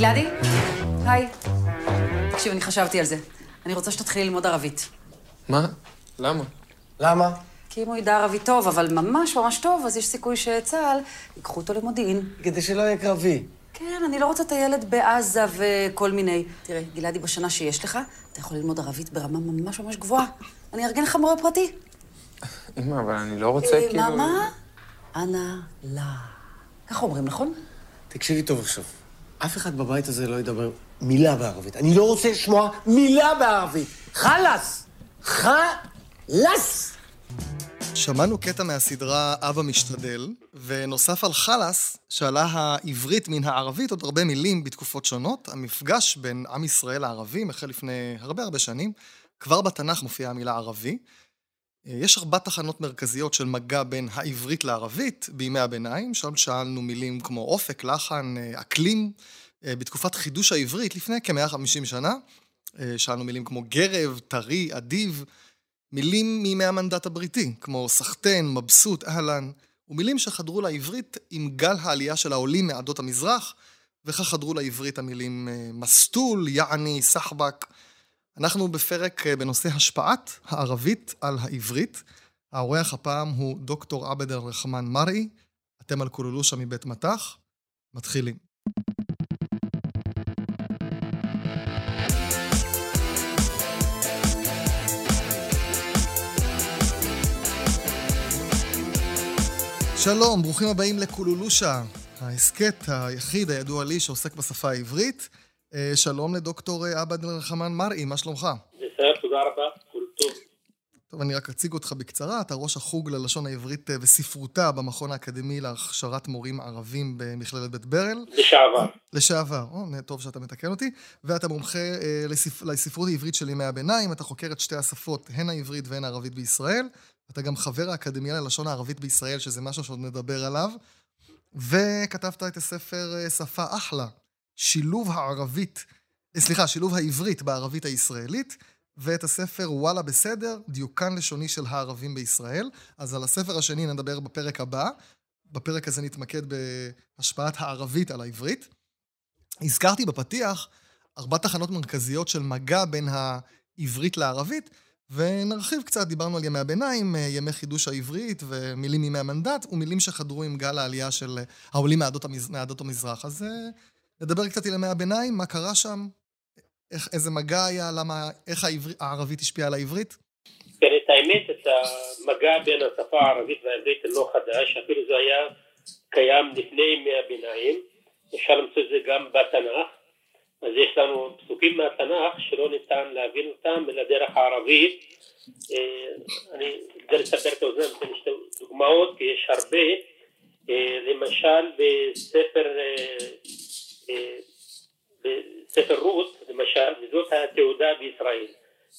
גלעדי? היי. תקשיב, אני חשבתי על זה. אני רוצה שתתחילי ללמוד ערבית. מה? למה? למה? כי אם הוא ידע ערבית טוב, אבל ממש ממש טוב, אז יש סיכוי שצה"ל ייקחו אותו למודיעין. כדי שלא יהיה קרבי. כן, אני לא רוצה את הילד בעזה וכל מיני. תראה, גלעדי, בשנה שיש לך, אתה יכול ללמוד ערבית ברמה ממש ממש גבוהה. אני אארגן לך מורה פרטי. אמא, אבל אני לא רוצה אה, כאילו... מה, מה? אנא לה. ככה אומרים, נכון? תקשיבי טוב עכשיו. אף אחד בבית הזה לא ידבר מילה בערבית. אני לא רוצה לשמוע מילה בערבית. חלאס! חלאס! שמענו קטע מהסדרה אב המשתדל, ונוסף על חלאס, שאלה העברית מן הערבית עוד הרבה מילים בתקופות שונות. המפגש בין עם ישראל לערבים החל לפני הרבה הרבה שנים. כבר בתנ"ך מופיעה המילה ערבי. יש ארבע תחנות מרכזיות של מגע בין העברית לערבית בימי הביניים, שם שאלנו מילים כמו אופק, לחן, אקלים. בתקופת חידוש העברית, לפני כ-150 שנה, שאלנו מילים כמו גרב, טרי, אדיב, מילים מימי המנדט הבריטי, כמו סחטיין, מבסוט, אהלן, ומילים שחדרו לעברית עם גל העלייה של העולים מעדות המזרח, וכך חדרו לעברית המילים מסטול, יעני, סחבק. אנחנו בפרק בנושא השפעת הערבית על העברית. האורח הפעם הוא דוקטור עבד אל-רחמן מרעי, אתם על קולולושה מבית מטח. מתחילים. שלום, ברוכים הבאים לקולולושה, ההסכת היחיד הידוע לי שעוסק בשפה העברית. שלום לדוקטור עבד אל-רחמן מרעי, מה שלומך? בסדר, תודה רבה, כל טוב. טוב, אני רק אציג אותך בקצרה, אתה ראש החוג ללשון העברית וספרותה במכון האקדמי להכשרת מורים ערבים במכללת בית ברל. לשעבר. לשעבר, או, טוב שאתה מתקן אותי. ואתה מומחה אה, לספ... לספרות העברית של ימי הביניים, אתה חוקר את שתי השפות, הן העברית והן הערבית בישראל. אתה גם חבר האקדמיה ללשון הערבית בישראל, שזה משהו שעוד נדבר עליו. וכתבת את הספר שפה אחלה, שילוב הערבית, סליחה, שילוב העברית בערבית הישראלית, ואת הספר וואלה בסדר, דיוקן לשוני של הערבים בישראל. אז על הספר השני נדבר בפרק הבא. בפרק הזה נתמקד בהשפעת הערבית על העברית. הזכרתי בפתיח ארבע תחנות מרכזיות של מגע בין העברית לערבית, ונרחיב קצת, דיברנו על ימי הביניים, ימי חידוש העברית ומילים מימי המנדט, ומילים שחדרו עם גל העלייה של העולים מעדות, המז... מעדות המזרח. אז נדבר קצת על ימי הביניים, מה קרה שם, איך, איזה מגע היה, למה, איך העבר... הערבית השפיעה על העברית? כן, את האמת, את המגע בין השפה הערבית והעברית לא חדש, אפילו זה היה קיים לפני ימי הביניים, אפשר למצוא את זה גם בתנ"ך. אז יש לנו פסוקים מהתנ"ך שלא ניתן להבין אותם אלא דרך הערבית. אני כדי לספר את האוזן, אתן שתי דוגמאות, כי יש הרבה. למשל בספר, בספר רות, למשל, וזאת התעודה בישראל.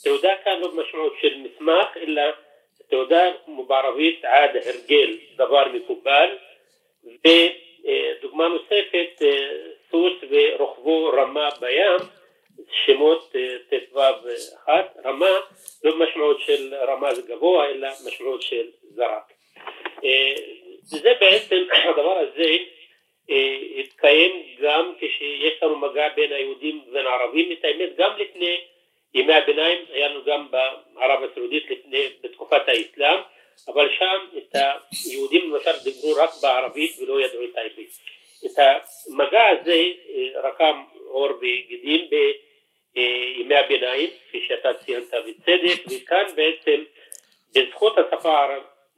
תעודה כאן לא במשמעות של מסמך, אלא תעודה כמו בערבית עד הרגל, דבר מקובל. ודוגמה נוספת, סוס ורוכבו רמה בים, שמות ט"ו אחת, רמה, לא במשמעות של רמה זה גבוה, אלא משמעות של זרק. וזה בעצם, הדבר הזה התקיים גם כשיש לנו מגע בין היהודים ובין הערבים, את האמת גם לפני ימי הביניים, היה לנו גם בערב הסעודית לפני, בתקופת האסלאם, אבל שם את היהודים למשל דיברו רק בערבית ולא ידעו את העברית. את המגע הזה רקם עור וגידים בימי הביניים, כפי שאתה ציינת בצדק, וכאן בעצם בזכות השפה,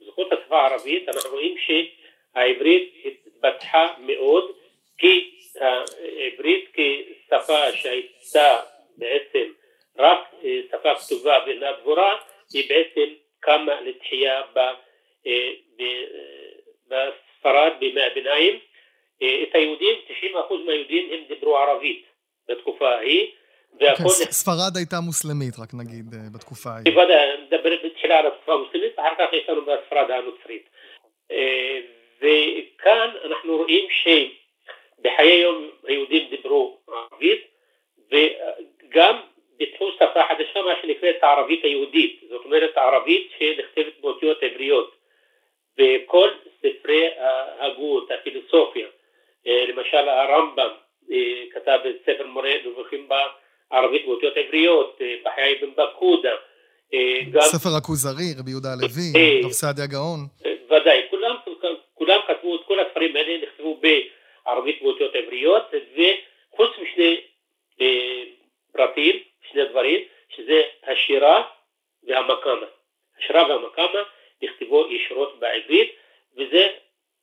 בזכות השפה הערבית אנחנו רואים שהעברית התפתחה מאוד, כי העברית כשפה שהייתה בעצם רק שפה כתובה ואינה דבורה, היא בעצם קמה לתחייה בספרד בימי הביניים. את היהודים, 90% מהיהודים הם דיברו ערבית בתקופה ההיא. כן, ספרד הייתה מוסלמית, רק נגיד, בתקופה ההיא. בוודאי, נדבר בתחילה על השפה המוסלמית, אחר כך יש לנו בספרד הנוצרית. וכאן אנחנו רואים שבחיי יום היהודים דיברו ערבית, וגם פיתחו שפה חדשה, מה שנקראת הערבית היהודית, זאת אומרת הערבית שנכתבת באותיות עבריות. וכל ספרי ההגות, הפילוסופיה, למשל הרמב"ם אה, כתב את ספר מורה נבוכים בערבית באותיות עבריות, אה, בחיי בן בקודה. אה. ספר הכוזרי, רבי יהודה הלוי, רב סעדיה גאון. ודאי, כולם כתבו את כל הספרים האלה, נכתבו בערבית באותיות עבריות, וחוץ משני פרטים, שני דברים, שזה השירה והמקאמה. השירה והמקאמה נכתבו ישירות בעברית, וזה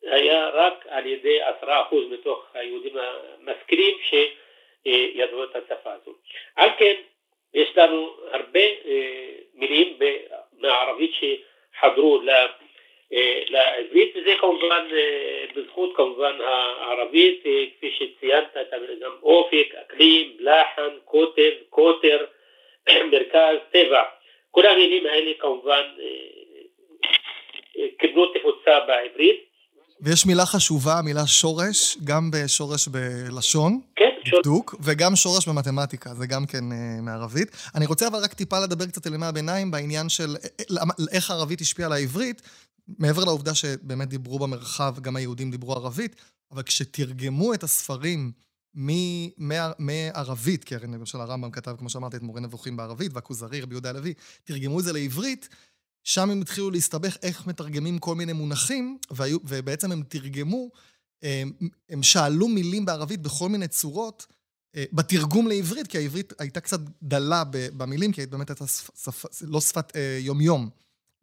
היה רק על ידי עשרה אחוז מתוך היהודים המשכילים שידעו את השפה הזו. על כן, יש לנו הרבה אה, מילים מהערבית שחדרו אה, לעברית, וזה כמובן אה, בזכות כמובן הערבית, כפי שציינת, גם אופק, אקלים, לחן, קוטב, קוטר, מרכז, טבע. כל המילים האלה כמובן קיבלו תפוצה בעברית. ויש מילה חשובה, המילה שורש, גם בשורש בלשון, כן, בדוק, וגם שורש במתמטיקה, זה גם כן uh, מערבית. אני רוצה אבל רק טיפה לדבר קצת על ימי הביניים בעניין של אה, איך הערבית השפיעה על העברית, מעבר לעובדה שבאמת דיברו במרחב, גם היהודים דיברו ערבית, אבל כשתרגמו את הספרים מערבית, כי הרי למשל הרמב"ם כתב, כמו שאמרתי, את מורה נבוכים בערבית, והכוזרי, רבי יהודה הלוי, תרגמו את זה לעברית, שם הם התחילו להסתבך איך מתרגמים כל מיני מונחים, והיו, ובעצם הם תרגמו, הם, הם שאלו מילים בערבית בכל מיני צורות, אה, בתרגום לעברית, כי העברית הייתה קצת דלה במילים, כי באמת הייתה שפ, לא שפת אה, יומיום.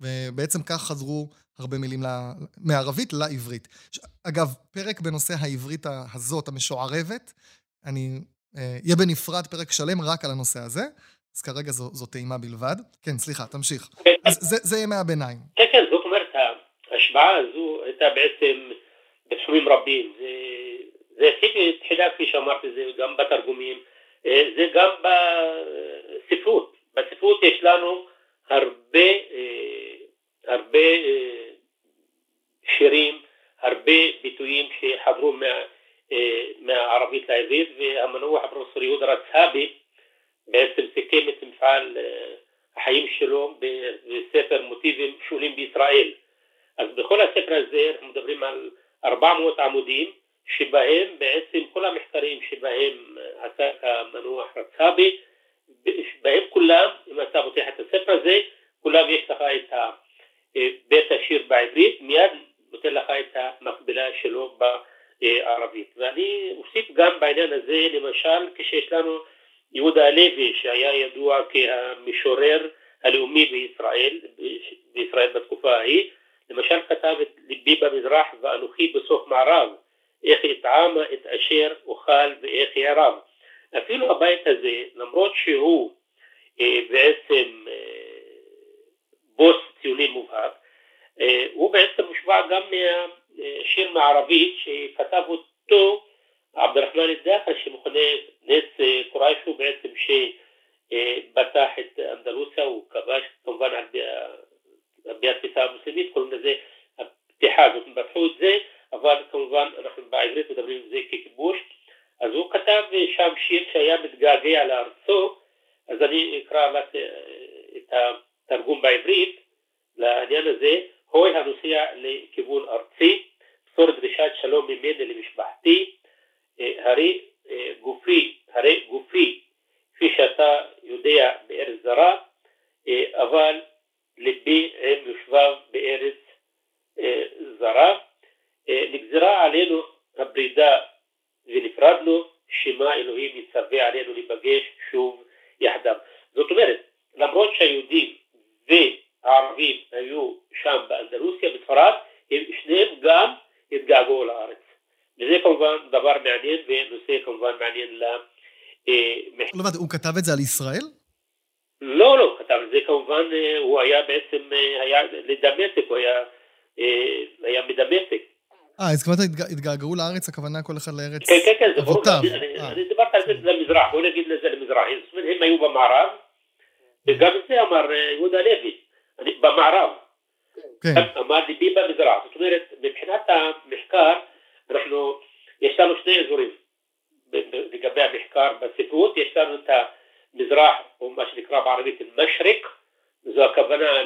ובעצם כך חזרו הרבה מילים מערבית לעברית. אגב, פרק בנושא העברית הזאת, המשוערבת, אני... אה, בנפרד פרק שלם רק על הנושא הזה. אז כרגע זו, זו טעימה בלבד. כן, סליחה, תמשיך. אז זה, זה ימי הביניים. כן, כן, זאת אומרת, ההשוואה הזו הייתה בעצם בתחומים רבים. זה, זה התחיל תחילה, כפי שאמרתי, זה גם בתרגומים, אה, זה גם בספרות. בספרות יש לנו הרבה, אה, הרבה אה, שירים, הרבה ביטויים שחברו מה, מהערבית לעברית, והמנוח הפרופסור יהודה רצהבי בעצם סיכם את מפעל אה, החיים שלו בספר מוטיבים שולים בישראל. אז בכל הספר הזה אנחנו מדברים על 400 עמודים שבהם בעצם כל המחקרים שבהם אה, עסק המנוח רצאבי, בהם כולם, אם אתה פותח את הספר הזה, כולם יש לך את אה, בית השיר בעברית, מיד נותן לך את המקבילה שלו בערבית. ואני אוסיף גם בעניין הזה, למשל, כשיש לנו יהודה הלוי שהיה ידוע כהמשורר הלאומי בישראל, בישראל בתקופה ההיא, למשל כתב את ליבי במזרח ואנוכי בסוף מערב, איך יטעמה את אשר אוכל ואיך יערב. אפילו הבית הזה, למרות שהוא אה, בעצם אה, בוס ציוני מובהק, אה, הוא בעצם מושפע גם מהשיר מערבית שכתב אותו עבד אל-רחמן א-דאחל שמכונה נס אה, קוריישו בעצם שבטח את אנדלוסיה, הוא כבש כמובן על פי התפיסה המוסלמית, קוראים לזה הפתיחה הזאת, הם פתחו את זה, אבל כמובן אנחנו בעברית מדברים על זה הוא כתב שם שיר שהיה מתגעגע לארצו, אז אני אקרא רק אה, את התרגום בעברית לעניין הזה, הוי הנוסע לכיוון ארצי, צור דרישת שלום ממני למשפחתי, הרי גופי, הרי גופי, כפי שאתה יודע, בארץ זרה, אבל ליבי עם יושביו בארץ זרה. נגזרה עלינו הפרידה ונפרדנו, שמא אלוהים יצווה להיפגש שוב יחדיו. זאת אומרת, למרות שהיהודים והערבים היו שם באנדלוסיה, בספרד, הם שניהם גם התגעגעו לארץ. וזה כמובן דבר מעניין ונושא כמובן מעניין ל... אה, לא הבנתי, הוא כתב את זה על ישראל? לא, לא, כתב את זה כמובן, אה, הוא היה בעצם, אה, היה לדמשק, הוא היה, היה מדמשק. אה, אז כמובן התגעגעו לארץ, הכוונה כל אחד לארץ כן, כן, כן, זה ברור. אני דיברתי על זה למזרח, בוא נגיד לזה למזרח. זאת אומרת, הם היו במערב, וגם זה אמר יהודה לוי, במערב. כן. אמר ליבי במזרח. זאת אומרת, מבחינת המחקר, אנחנו, יש לנו שני אזורים לגבי המחקר בספרות, יש לנו את המזרח, או מה שנקרא בערבית משריק, זו הכוונה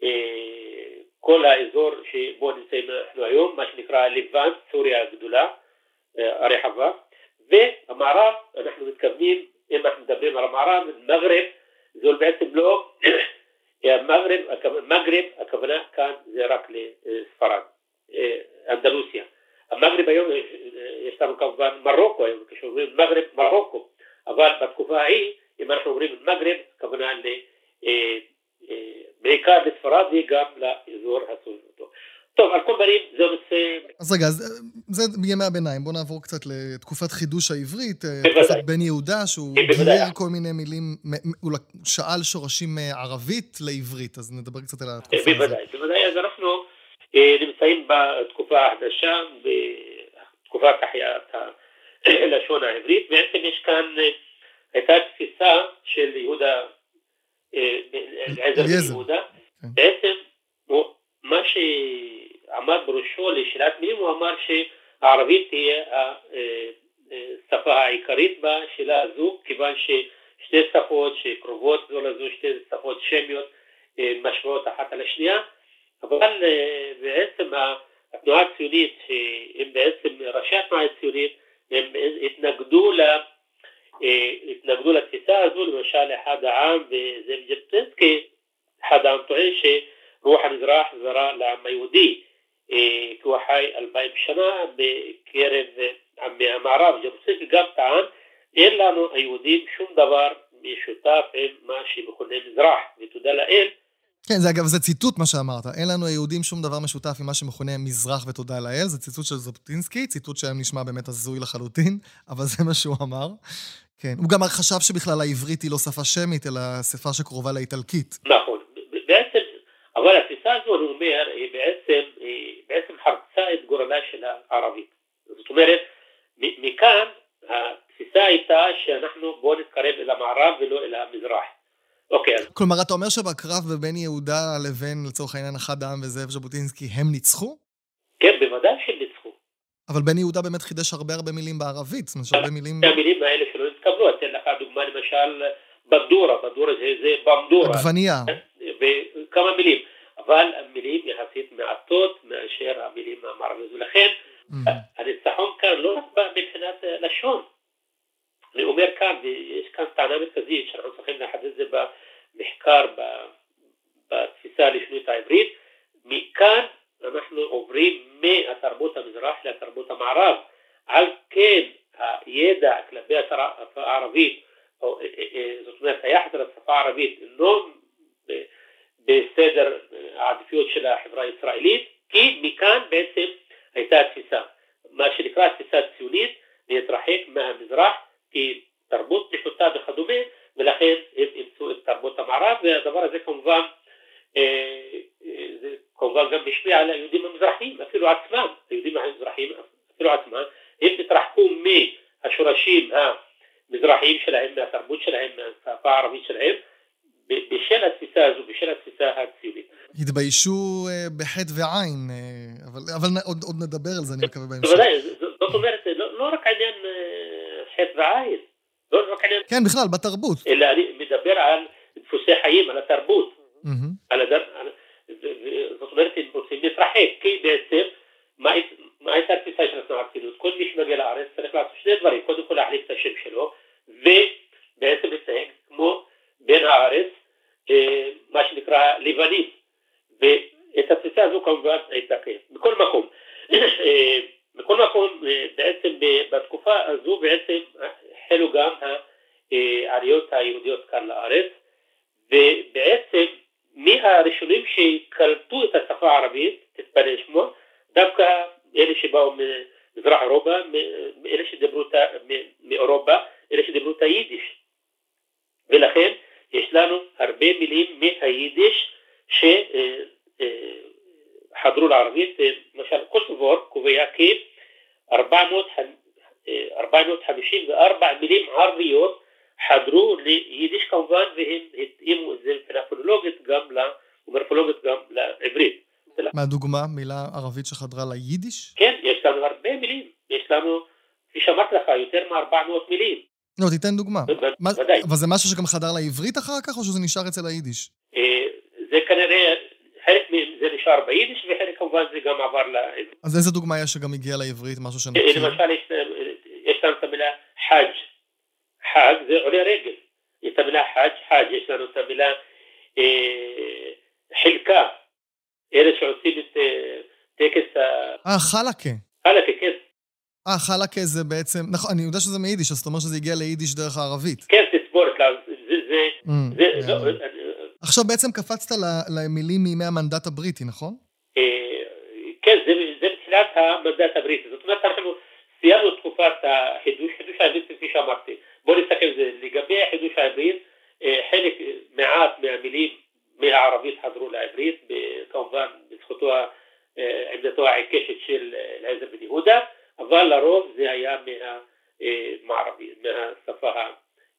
לכל אה, האזור שבו נמצאים אנחנו היום, מה שנקרא לבנט, סוריה הגדולה, אה, הרחבה, והמערב, אנחנו מתכוונים, אם אנחנו מדברים על המערב, מגרב, זה בעצם לא, המגרב, מגרב, הכוונה כאן זה רק לספרד, אה, אנדלוסיה. המגרב היום, אה, יש לנו כמובן מרוקו היום, כשאומרים מגרב, מרוקו, אבל בתקופה ההיא, אם אנחנו אומרים מגרב, הכוונה ל... אה, בעיקר לספרד וגם לאזור הסורי. טוב, על כל פנים, זה נושא... אז רגע, אז זה בימי הביניים. בואו נעבור קצת לתקופת חידוש העברית. בוודאי. תקופת בן יהודה, שהוא גייר כל מיני מילים, הוא שאל שורשים מערבית לעברית, אז נדבר קצת על התקופה הזאת. בוודאי, בוודאי. אז אנחנו נמצאים בתקופה החדשה, בתקופת החייאת הלשון העברית. בעצם יש כאן, הייתה תפיסה של יהודה, בן יהודה. כן. בעצם, מה ש... עמד בראשו לשאלת מילים, הוא אמר שהערבית תהיה השפה העיקרית בשאלה הזו, כיוון ששתי שפות שקרובות זו לזו, שתי שפות שמיות, משמעות אחת על השנייה, אבל בעצם התנועה הציונית, הם בעצם ראשי התנועה הציונית, הם התנגדו ל... התנגדו לתפיסה הזו, למשל אחד העם, וזאב ז'בוטינסקי, אחד העם טוען שרוח המזרח זרה לעם היהודי, כי הוא חי אלפיים שנה בקרב עמי המערב. ז'בוטינסקי גם טען, אין לנו היהודים שום דבר משותף עם מה שמכונה מזרח, ותודה לאל. כן, זה אגב, זה ציטוט מה שאמרת. אין לנו היהודים שום דבר משותף עם מה שמכונה מזרח ותודה לאל. זה ציטוט של ז'בוטינסקי, ציטוט שהיום נשמע באמת הזוי לחלוטין, אבל זה מה שהוא אמר. כן. הוא גם חשב שבכלל העברית היא לא שפה שמית, אלא שפה שקרובה לאיטלקית. נכון. הזו, אני אומר, היא בעצם, היא בעצם חרצה את גורלה של הערבית. זאת אומרת, מכאן התפיסה הייתה שאנחנו בואו נתקרב אל המערב ולא אל המזרח. אוקיי. אז... כלומר, אתה אומר שבקרב בבין יהודה לבין, לצורך העניין, אחד העם וזאב ז'בוטינסקי, הם ניצחו? כן, בוודאי שהם ניצחו. אבל בן יהודה באמת חידש הרבה הרבה מילים בערבית, זאת אומרת שהרבה מילים... המילים האלה שלא התקבלו, אתן לך דוגמה למשל בדורה, בדורה זה, זה במדורה. עגבנייה. וכמה מילים. אבל המילים יחסית מעטות מאשר המילים המערביות, ולכן mm-hmm. הניצחון כאן לא רק מבחינת לשון. אני אומר כאן, ויש כאן טענה מרכזית שאנחנו צריכים לחדד את זה במחקר, בתפיסה הלשונית העברית, מכאן אנחנו עוברים מהתרבות המזרח לתרבות המערב. על כן הידע כלפי השפה הערבית, או, אה, אה, אה, זאת אומרת היחס לשפה הערבית אינו בסדר העדיפויות של החברה הישראלית, כי מכאן בעצם הייתה התפיסה, מה שנקרא התפיסה הציונית, להתרחק מהמזרח כתרבות נחותה וכדומה, ולכן הם אימצו את תרבות המערב, והדבר הזה כמובן, אה, אה, זה כמובן גם משפיע על היהודים המזרחיים, אפילו עצמם, היהודים המזרחיים אפילו עצמם, הם התרחקו מהשורשים המזרחיים שלהם, מהתרבות שלהם, מהשפה הערבית שלהם, בשל התפיסה הזו, בשל התפיסה הציונית. התביישו אה, בחטא ועין, אה, אבל, אבל עוד, עוד נדבר על זה, אני מקווה בהמשך. בוודאי, זאת אומרת, לא, לא רק עניין אה, חטא ועין, לא רק עניין... כן, בכלל, בתרבות. אלא אני מדבר על דפוסי חיים, על התרבות. Mm-hmm. על הדר... זאת אומרת, הם רוצים להתרחק, כי בעצם, מה, מה הייתה התפיסה של התנועה הציונית? כל מי שמגיע לארץ צריך לעשות שני דברים, קודם כל להחליף את השם שלו, ובעצם להתנהג כמו בן הארץ, אה, מה לבנים, ואת התפיסה הזו כמובן הייתה קיימת. בכל מקום, אה, בכל מקום אה, בעצם בתקופה הזו בעצם החלו גם העליות היהודיות כאן לארץ, ובעצם מי הראשונים שקלטו את השפה הערבית, תתפלא לשמוע, דווקא אלה שבאו ממזרח אירופה, אלה שדיברו מאירופה, אלה שדיברו את היידיש. ולכן יש לנו הרבה מילים מהיידיש שחדרו לערבית, למשל קוסובור קובע כי 454 מילים ערביות חדרו ליידיש כמובן והם התאימו את זה מבחינה פונולוגית גם ומורפולוגית גם לעברית. מה הדוגמה? מילה ערבית שחדרה ליידיש? כן, יש לנו הרבה מילים. יש לנו, כפי שאמרתי לך, יותר מ-400 מילים. לא, תיתן דוגמה. בוודאי. אבל זה משהו שגם חדר לעברית אחר כך, או שזה נשאר אצל היידיש? אה, זה כנראה, חלק מזה נשאר ביידיש, וחלק כמובן זה גם עבר לעברית. אז איזה דוגמה יש שגם הגיע לעברית, משהו שנכיר? למשל, יש לנו את המילה חאג', חג זה עולה רגל, את המילה חאג', חאג', יש לנו את המילה אה, חלקה, אלה שעושים את אה, טקס ה... אה, חלקה. חלקה, כן, אה, חלקה זה בעצם, נכון, אני יודע שזה מיידיש, אז אתה אומר שזה הגיע ליידיש דרך הערבית. כן, תסבורת, לא, זה, זה, Mm, זה, אה, לא, עכשיו בעצם קפצת למילים מימי המנדט הבריטי, נכון? אה, כן, זה, בתחילת המנדט הבריטי, זאת אומרת אנחנו סיימנו תקופת החידוש, חידוש העברית כפי שאמרתי, בואו נסתכל על זה, לגבי החידוש העברית, אה, חלק מעט מהמילים מהערבית חזרו לעברית, כמובן בזכותו, ה- עמדתו העיקשת של אה, אליעזר בן יהודה, אבל לרוב זה היה מהמערבית, מהשפה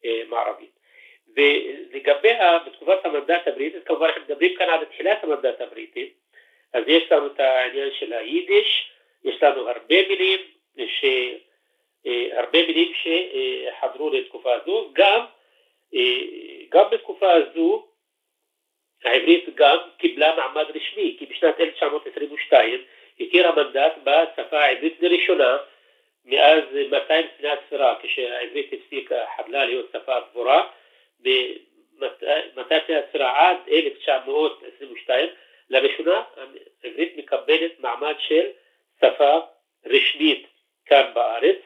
המערבית. ולגבי בתקופת המנדט הבריטי, כמובן אנחנו מדברים כאן על תחילת המנדט הבריטי, אז יש לנו את העניין של היידיש, יש לנו הרבה מילים, ש... אה, הרבה מילים שחדרו לתקופה הזו, גם, אה, גם בתקופה הזו העברית גם קיבלה מעמד רשמי, כי בשנת 1922 הכיר המנדט בשפה העברית לראשונה מאז 200 לפני הספירה, כשהעברית הפסיקה, חדלה להיות שפה גבוהה, ב-200 לפני הספירה עד 1922, לראשונה העברית מקבלת מעמד של שפה רשמית כאן בארץ.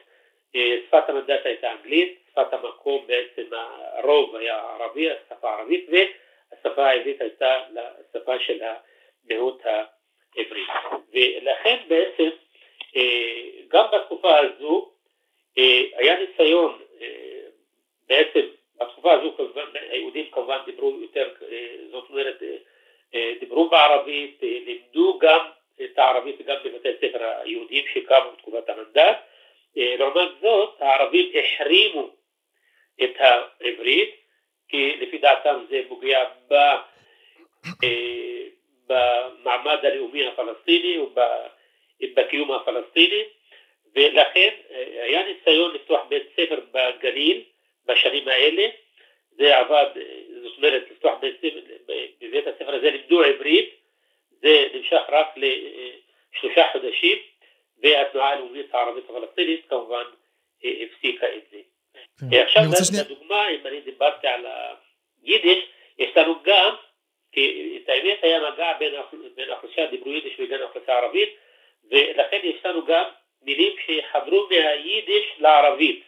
אה, שפת המנדט הייתה אנגלית, שפת המקום בעצם הרוב היה ערבי, השפה הערבית, והשפה העברית הייתה לשפה של המיעוט העברי. ולכן בעצם אה, גם בתקופה הזו אה, היה ניסיון אה, בעצם בתקופה הזו היהודים כמובן דיברו יותר, זאת אומרת דיברו בערבית, לימדו גם את הערבית גם בבתי הספר היהודיים שקמו בתקופת המנדט. לעומת זאת הערבים החרימו את העברית כי לפי דעתם זה פוגע ב, אה, במעמד הלאומי הפלסטיני ובקיום הפלסטיני ולכן אה, היה ניסיון לפתוח בית ספר בגליל בשנים האלה זה עבד, אה, זאת אומרת לפתוח בית ספר, בבית הספר הזה לימדו עברית זה נמשך רק לשלושה חודשים והתנועה הלאומית הערבית הפלסטינית כמובן הפסיקה את זה. כן. אה, עכשיו. לדוגמה, אם אני דיברתי על היידיש, יש לנו גם, כי את האמת היה מגע בין האוכל- בין האוכלוסייה דיברו יידיש ובין האוכלוסייה הערבית, ולכן יש לנו גם מילים שחברו מהיידיש לערבית.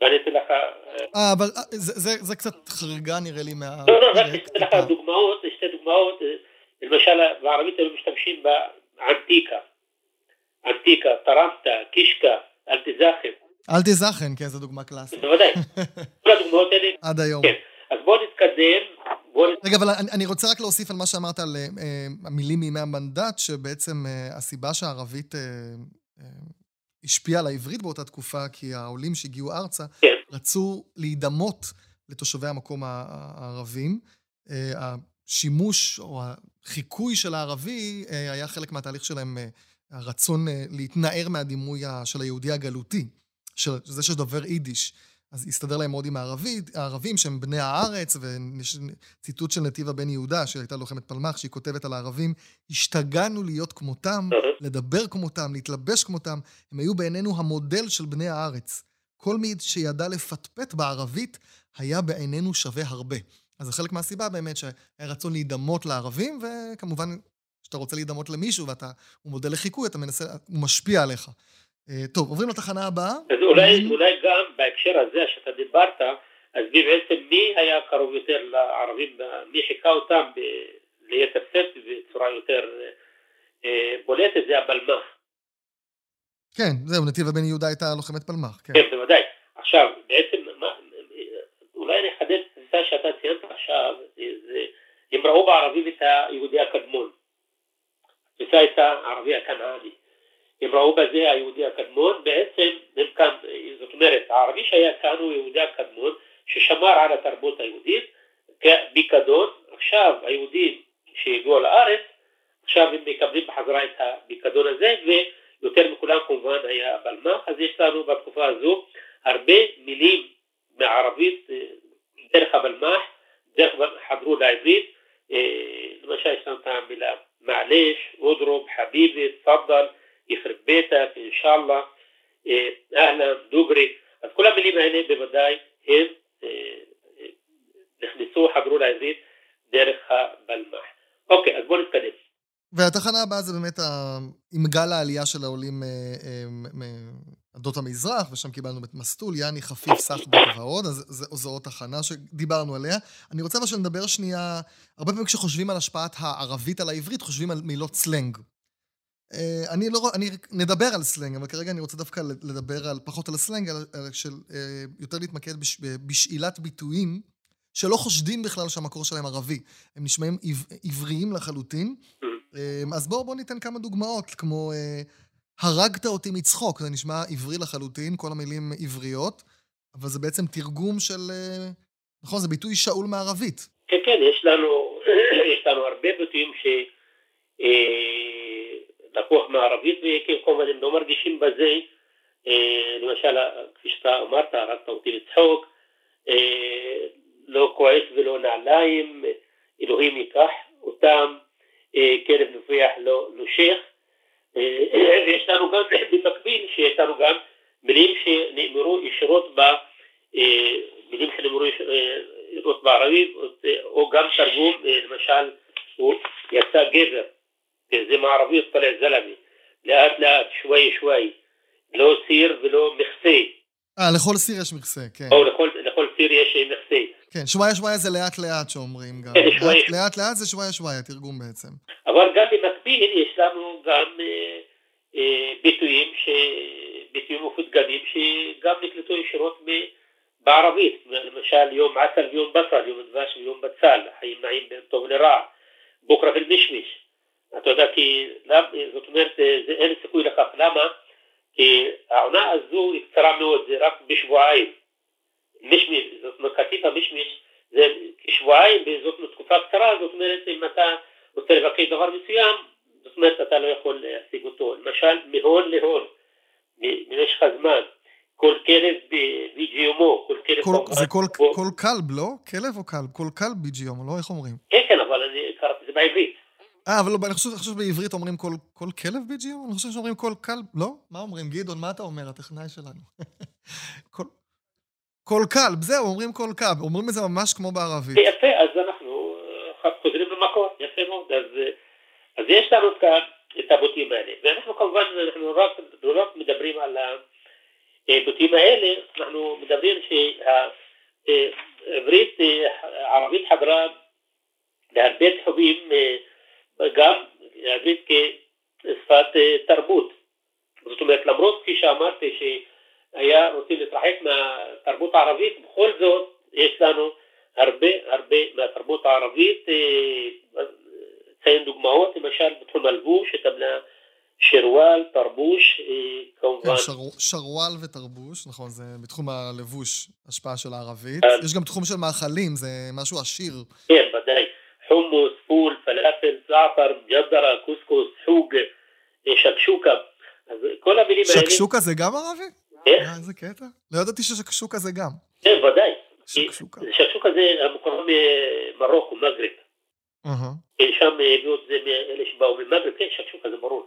ואני לך, אה, אה, אבל אה, זה, זה, זה קצת חריגה נראה לי מה... לא, לא, רק אתן לך. דוגמאות, שתי דוגמאות, למשל בערבית הם משתמשים באנטיקה, אנטיקה, טרמטה, קישקה, אלטזאחם, אל תזכן, כן, זו דוגמה קלאסית. בוודאי, כל הדוגמאות האלה, עד היום. כן, אז בואו נתקדם, רגע, אבל אני, אני רוצה רק להוסיף על מה שאמרת על אה, אה, המילים מימי המנדט, שבעצם אה, הסיבה שהערבית אה, אה, השפיעה על העברית באותה תקופה, כי העולים שהגיעו ארצה כן. רצו להידמות לתושבי המקום הערבים. אה, השימוש או החיקוי של הערבי אה, היה חלק מהתהליך שלהם, אה, הרצון אה, להתנער מהדימוי של היהודי הגלותי, של זה שדובר יידיש. אז הסתדר להם מאוד עם הערבית, הערבים שהם בני הארץ, ויש ציטוט של נתיבה בן יהודה, שהייתה לוחמת פלמ"ח, שהיא כותבת על הערבים, השתגענו להיות כמותם, לדבר כמותם, להתלבש כמותם, הם היו בעינינו המודל של בני הארץ. כל מי שידע לפטפט בערבית, היה בעינינו שווה הרבה. אז זה חלק מהסיבה באמת שהיה רצון להידמות לערבים, וכמובן, כשאתה רוצה להידמות למישהו ואתה, הוא מודל לחיקוי, אתה מנסה, הוא משפיע עליך. אה, טוב, עוברים לתחנה הבאה. אז אולי, מילים- אולי גם בהקשר הזה שאתה דיברת, אז בעצם מי היה קרוב יותר לערבים, מי חיכה אותם ב- ליתר שאת בצורה יותר אה, בולטת, זה הבלמ"ח. כן, זהו, נתיבה בן יהודה הייתה לוחמת פלמ"ח, כן. כן, בוודאי. עכשיו, בעצם, מה, אולי אני אחדד את התפיסה שאתה ציינת עכשיו, זה, הם ראו בערבים את היהודי הקדמון. התפיסה הייתה הערבי הכנעני. הם ראו בזה היהודי הקדמון, בעצם הם כאן, זאת אומרת, הערבי שהיה כאן הוא יהודי הקדמון, ששמר על התרבות היהודית כפיקדון, עכשיו היהודים שהגיעו לארץ, עכשיו הם מקבלים בחזרה את הפיקדון הזה, ויותר מכולם כמובן היה הבלמ"ח, אז יש לנו בתקופה הזו הרבה מילים מערבית אה, דרך הבלמ"ח, דרך חדרו לעברית, אה, למשל יש לנו את המילה מעלש, אודרוב, חביבי, תפדל, ביתק, אינשאללה, אה, אהלן, דוגרי, אז כל המילים האלה בוודאי הם אה, אה, נכנסו, חברו לעברית דרך הבלמ"ח. אוקיי, אז בואו נתקדם. והתחנה הבאה זה באמת עם גל העלייה של העולים מעדות המזרח, ושם קיבלנו את מסטול, יאני, חפיף, סחבק ועוד, אז זו עוד תחנה שדיברנו עליה. אני רוצה אבל שנדבר שנייה, הרבה פעמים כשחושבים על השפעת הערבית על העברית, חושבים על מילות סלנג. אה, אני לא, אני נדבר על סלנג, אבל כרגע אני רוצה דווקא לדבר על, פחות על הסלנג, על, על של, אה, יותר להתמקד בש, בשאילת ביטויים שלא חושדים בכלל שהמקור שלהם ערבי. הם נשמעים עבריים לחלוטין. אה, אז בואו בוא ניתן כמה דוגמאות, כמו הרגת אותי מצחוק, זה נשמע עברי לחלוטין, כל המילים עבריות, אבל זה בעצם תרגום של, נכון, זה ביטוי שאול מערבית. כן, כן, יש לנו, יש לנו הרבה ביטויים ש... לקוח מערבית, וכמובן הם לא מרגישים בזה, אה, למשל, כפי שאתה אמרת, הרגת אותי לצחוק, אה, לא כועס ולא נעליים, אלוהים ייקח אותם, אה, כלב נובח לא נושך, ויש לנו גם במקביל, שיש לנו גם מילים שנאמרו ישירות ב... מילים שנאמרו ישירות בערבית, או גם תרגום, למשל, הוא יצא גבר. זה מערבי طلع זלמי, לאט לאט, שוואי שוואי, לא סיר ולא מכסה. אה, לכל סיר יש מכסה, כן. או לכל, לכל סיר יש מכסה. כן, שוואיה שוואיה זה לאט לאט שאומרים גם. כן, שוואיה. לאט, לאט לאט זה שוואיה שוואיה, תרגום בעצם. אבל גם במקביל יש לנו גם אה, אה, ביטויים, ש... ביטויים מפותגמים שגם נקלטו ישירות מ... בערבית, למשל יום עסל ויום בצל, יום דבש ויום בצל, חיים נעים בין טוב לרע, בוקרה ולמישמיש. אתה יודע, כי זאת אומרת, זה, אין סיכוי לכך. למה? כי העונה הזו היא קצרה מאוד, זה רק בשבועיים. מישמיש, זאת אומרת, חטיף המשמיש זה כשבועיים, וזאת תקופה קצרה, זאת אומרת, אם אתה רוצה לבקש דבר מסוים, זאת אומרת, אתה לא יכול להשיג אותו. למשל, מהון להון, במשך הזמן. כל כלב ביג'יומו, כל כלב... כל, זה כל, כל כלב, לא? כלב או כלב? כל כלב ביג'יומו, לא? איך אומרים? כן, כן, אבל אני קראתי את זה בעברית. אה, אבל לא, אני חושב, חושב בעברית אומרים כל, כל כלב BGO? אני חושב שאומרים כל כלב, לא? מה אומרים? גדעון, מה אתה אומר? הטכנאי שלנו. כל, כל כלב, זהו, אומרים כל כלב. אומרים את זה ממש כמו בערבית. יפה, אז אנחנו אה, חוזרים למקור, יפה מאוד. אז, אה, אז יש לנו כאן את הבוטים האלה. ואנחנו כמובן, אנחנו רק, לא רק מדברים על הבוטים האלה, אנחנו מדברים שהעברית, הערבית חדרה להרבה תחומים גם עברית כשפת תרבות. זאת אומרת, למרות כפי שאמרתי שהיה רוצים להתרחק מהתרבות הערבית, בכל זאת יש לנו הרבה הרבה מהתרבות הערבית, ציין דוגמאות, למשל בתחום הלבוש, את המילה שרוואל, תרבוש, כמובן. כן, שר, שרוואל ותרבוש, נכון, זה בתחום הלבוש, השפעה של הערבית. יש גם תחום של מאכלים, זה משהו עשיר. כן, ודאי. חומוס, פול, פלאפל, זעתר, ג'דרה, קוסקוס, חוג, שקשוקה. אז כל המילים האלה... שקשוקה זה גם ערבי? כן. איזה קטע? לא ידעתי ששקשוקה זה גם. כן, ודאי. שקשוקה. שקשוקה זה המקום ממרוקו, מגרב. שם הביאו את זה מאלה שבאו ממגרב, כן, שקשוקה זה ברור.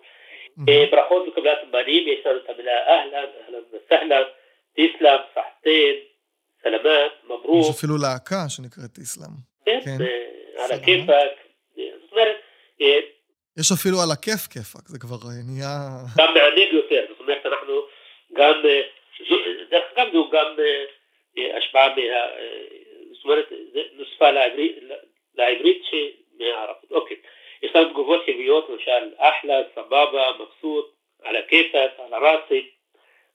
ברכות לקבלת בנים, יש לנו את המילה אהלן, אהלן וסהלן, תיסלם, סחטין, סלמת, מברוק. יש אפילו להקה שנקראת איסלאם. כן, על הכיפאק, זאת אומרת... אה, יש אפילו על הכיף כיפאק, זה כבר אה, נהיה... גם מענג יותר, זאת אומרת, אנחנו גם, אה, דרך אגב, זו גם השפעה מה... זאת אומרת, זה נוספה לעברית מהערבית. אוקיי. יש לנו תגובות חיוביות, למשל, אחלה, סבבה, מבסוט, על הכיפאק, על הראסי,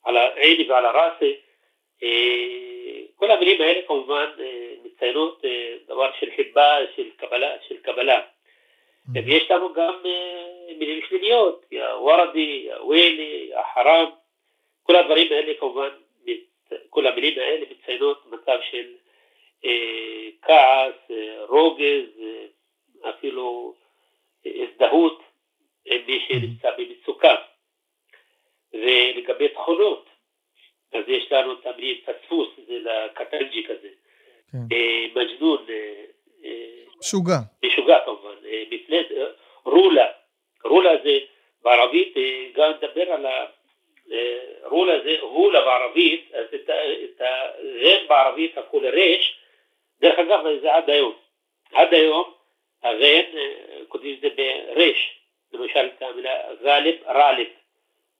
על העיני ועל הראסי. כל המילים האלה כמובן מציינות דבר של חיבה, של קבלה, של קבלה. ויש לנו גם מילים שליליות, יא ורדי, יא ווילי, יא חרם, כל הדברים האלה כמובן, כל המילים האלה מציינות מצב של כעס, רוגז, אפילו הזדהות עם מי שנמצא במצוקה. ולגבי תכונות, אז יש לנו את המילים פספוס, זה לקטנג'י כזה. כן. מג'נון. משוגע. משוגע כמובן. מפלט, רולה. רולה זה בערבית גם נדבר על רולה זה הולה בערבית, אז את, ה- את הר' בערבית הפכו לרש, דרך אגב זה עד היום. עד היום הר' אה, כותבים את זה ברש, למשל את המילה גאלב, ראלב,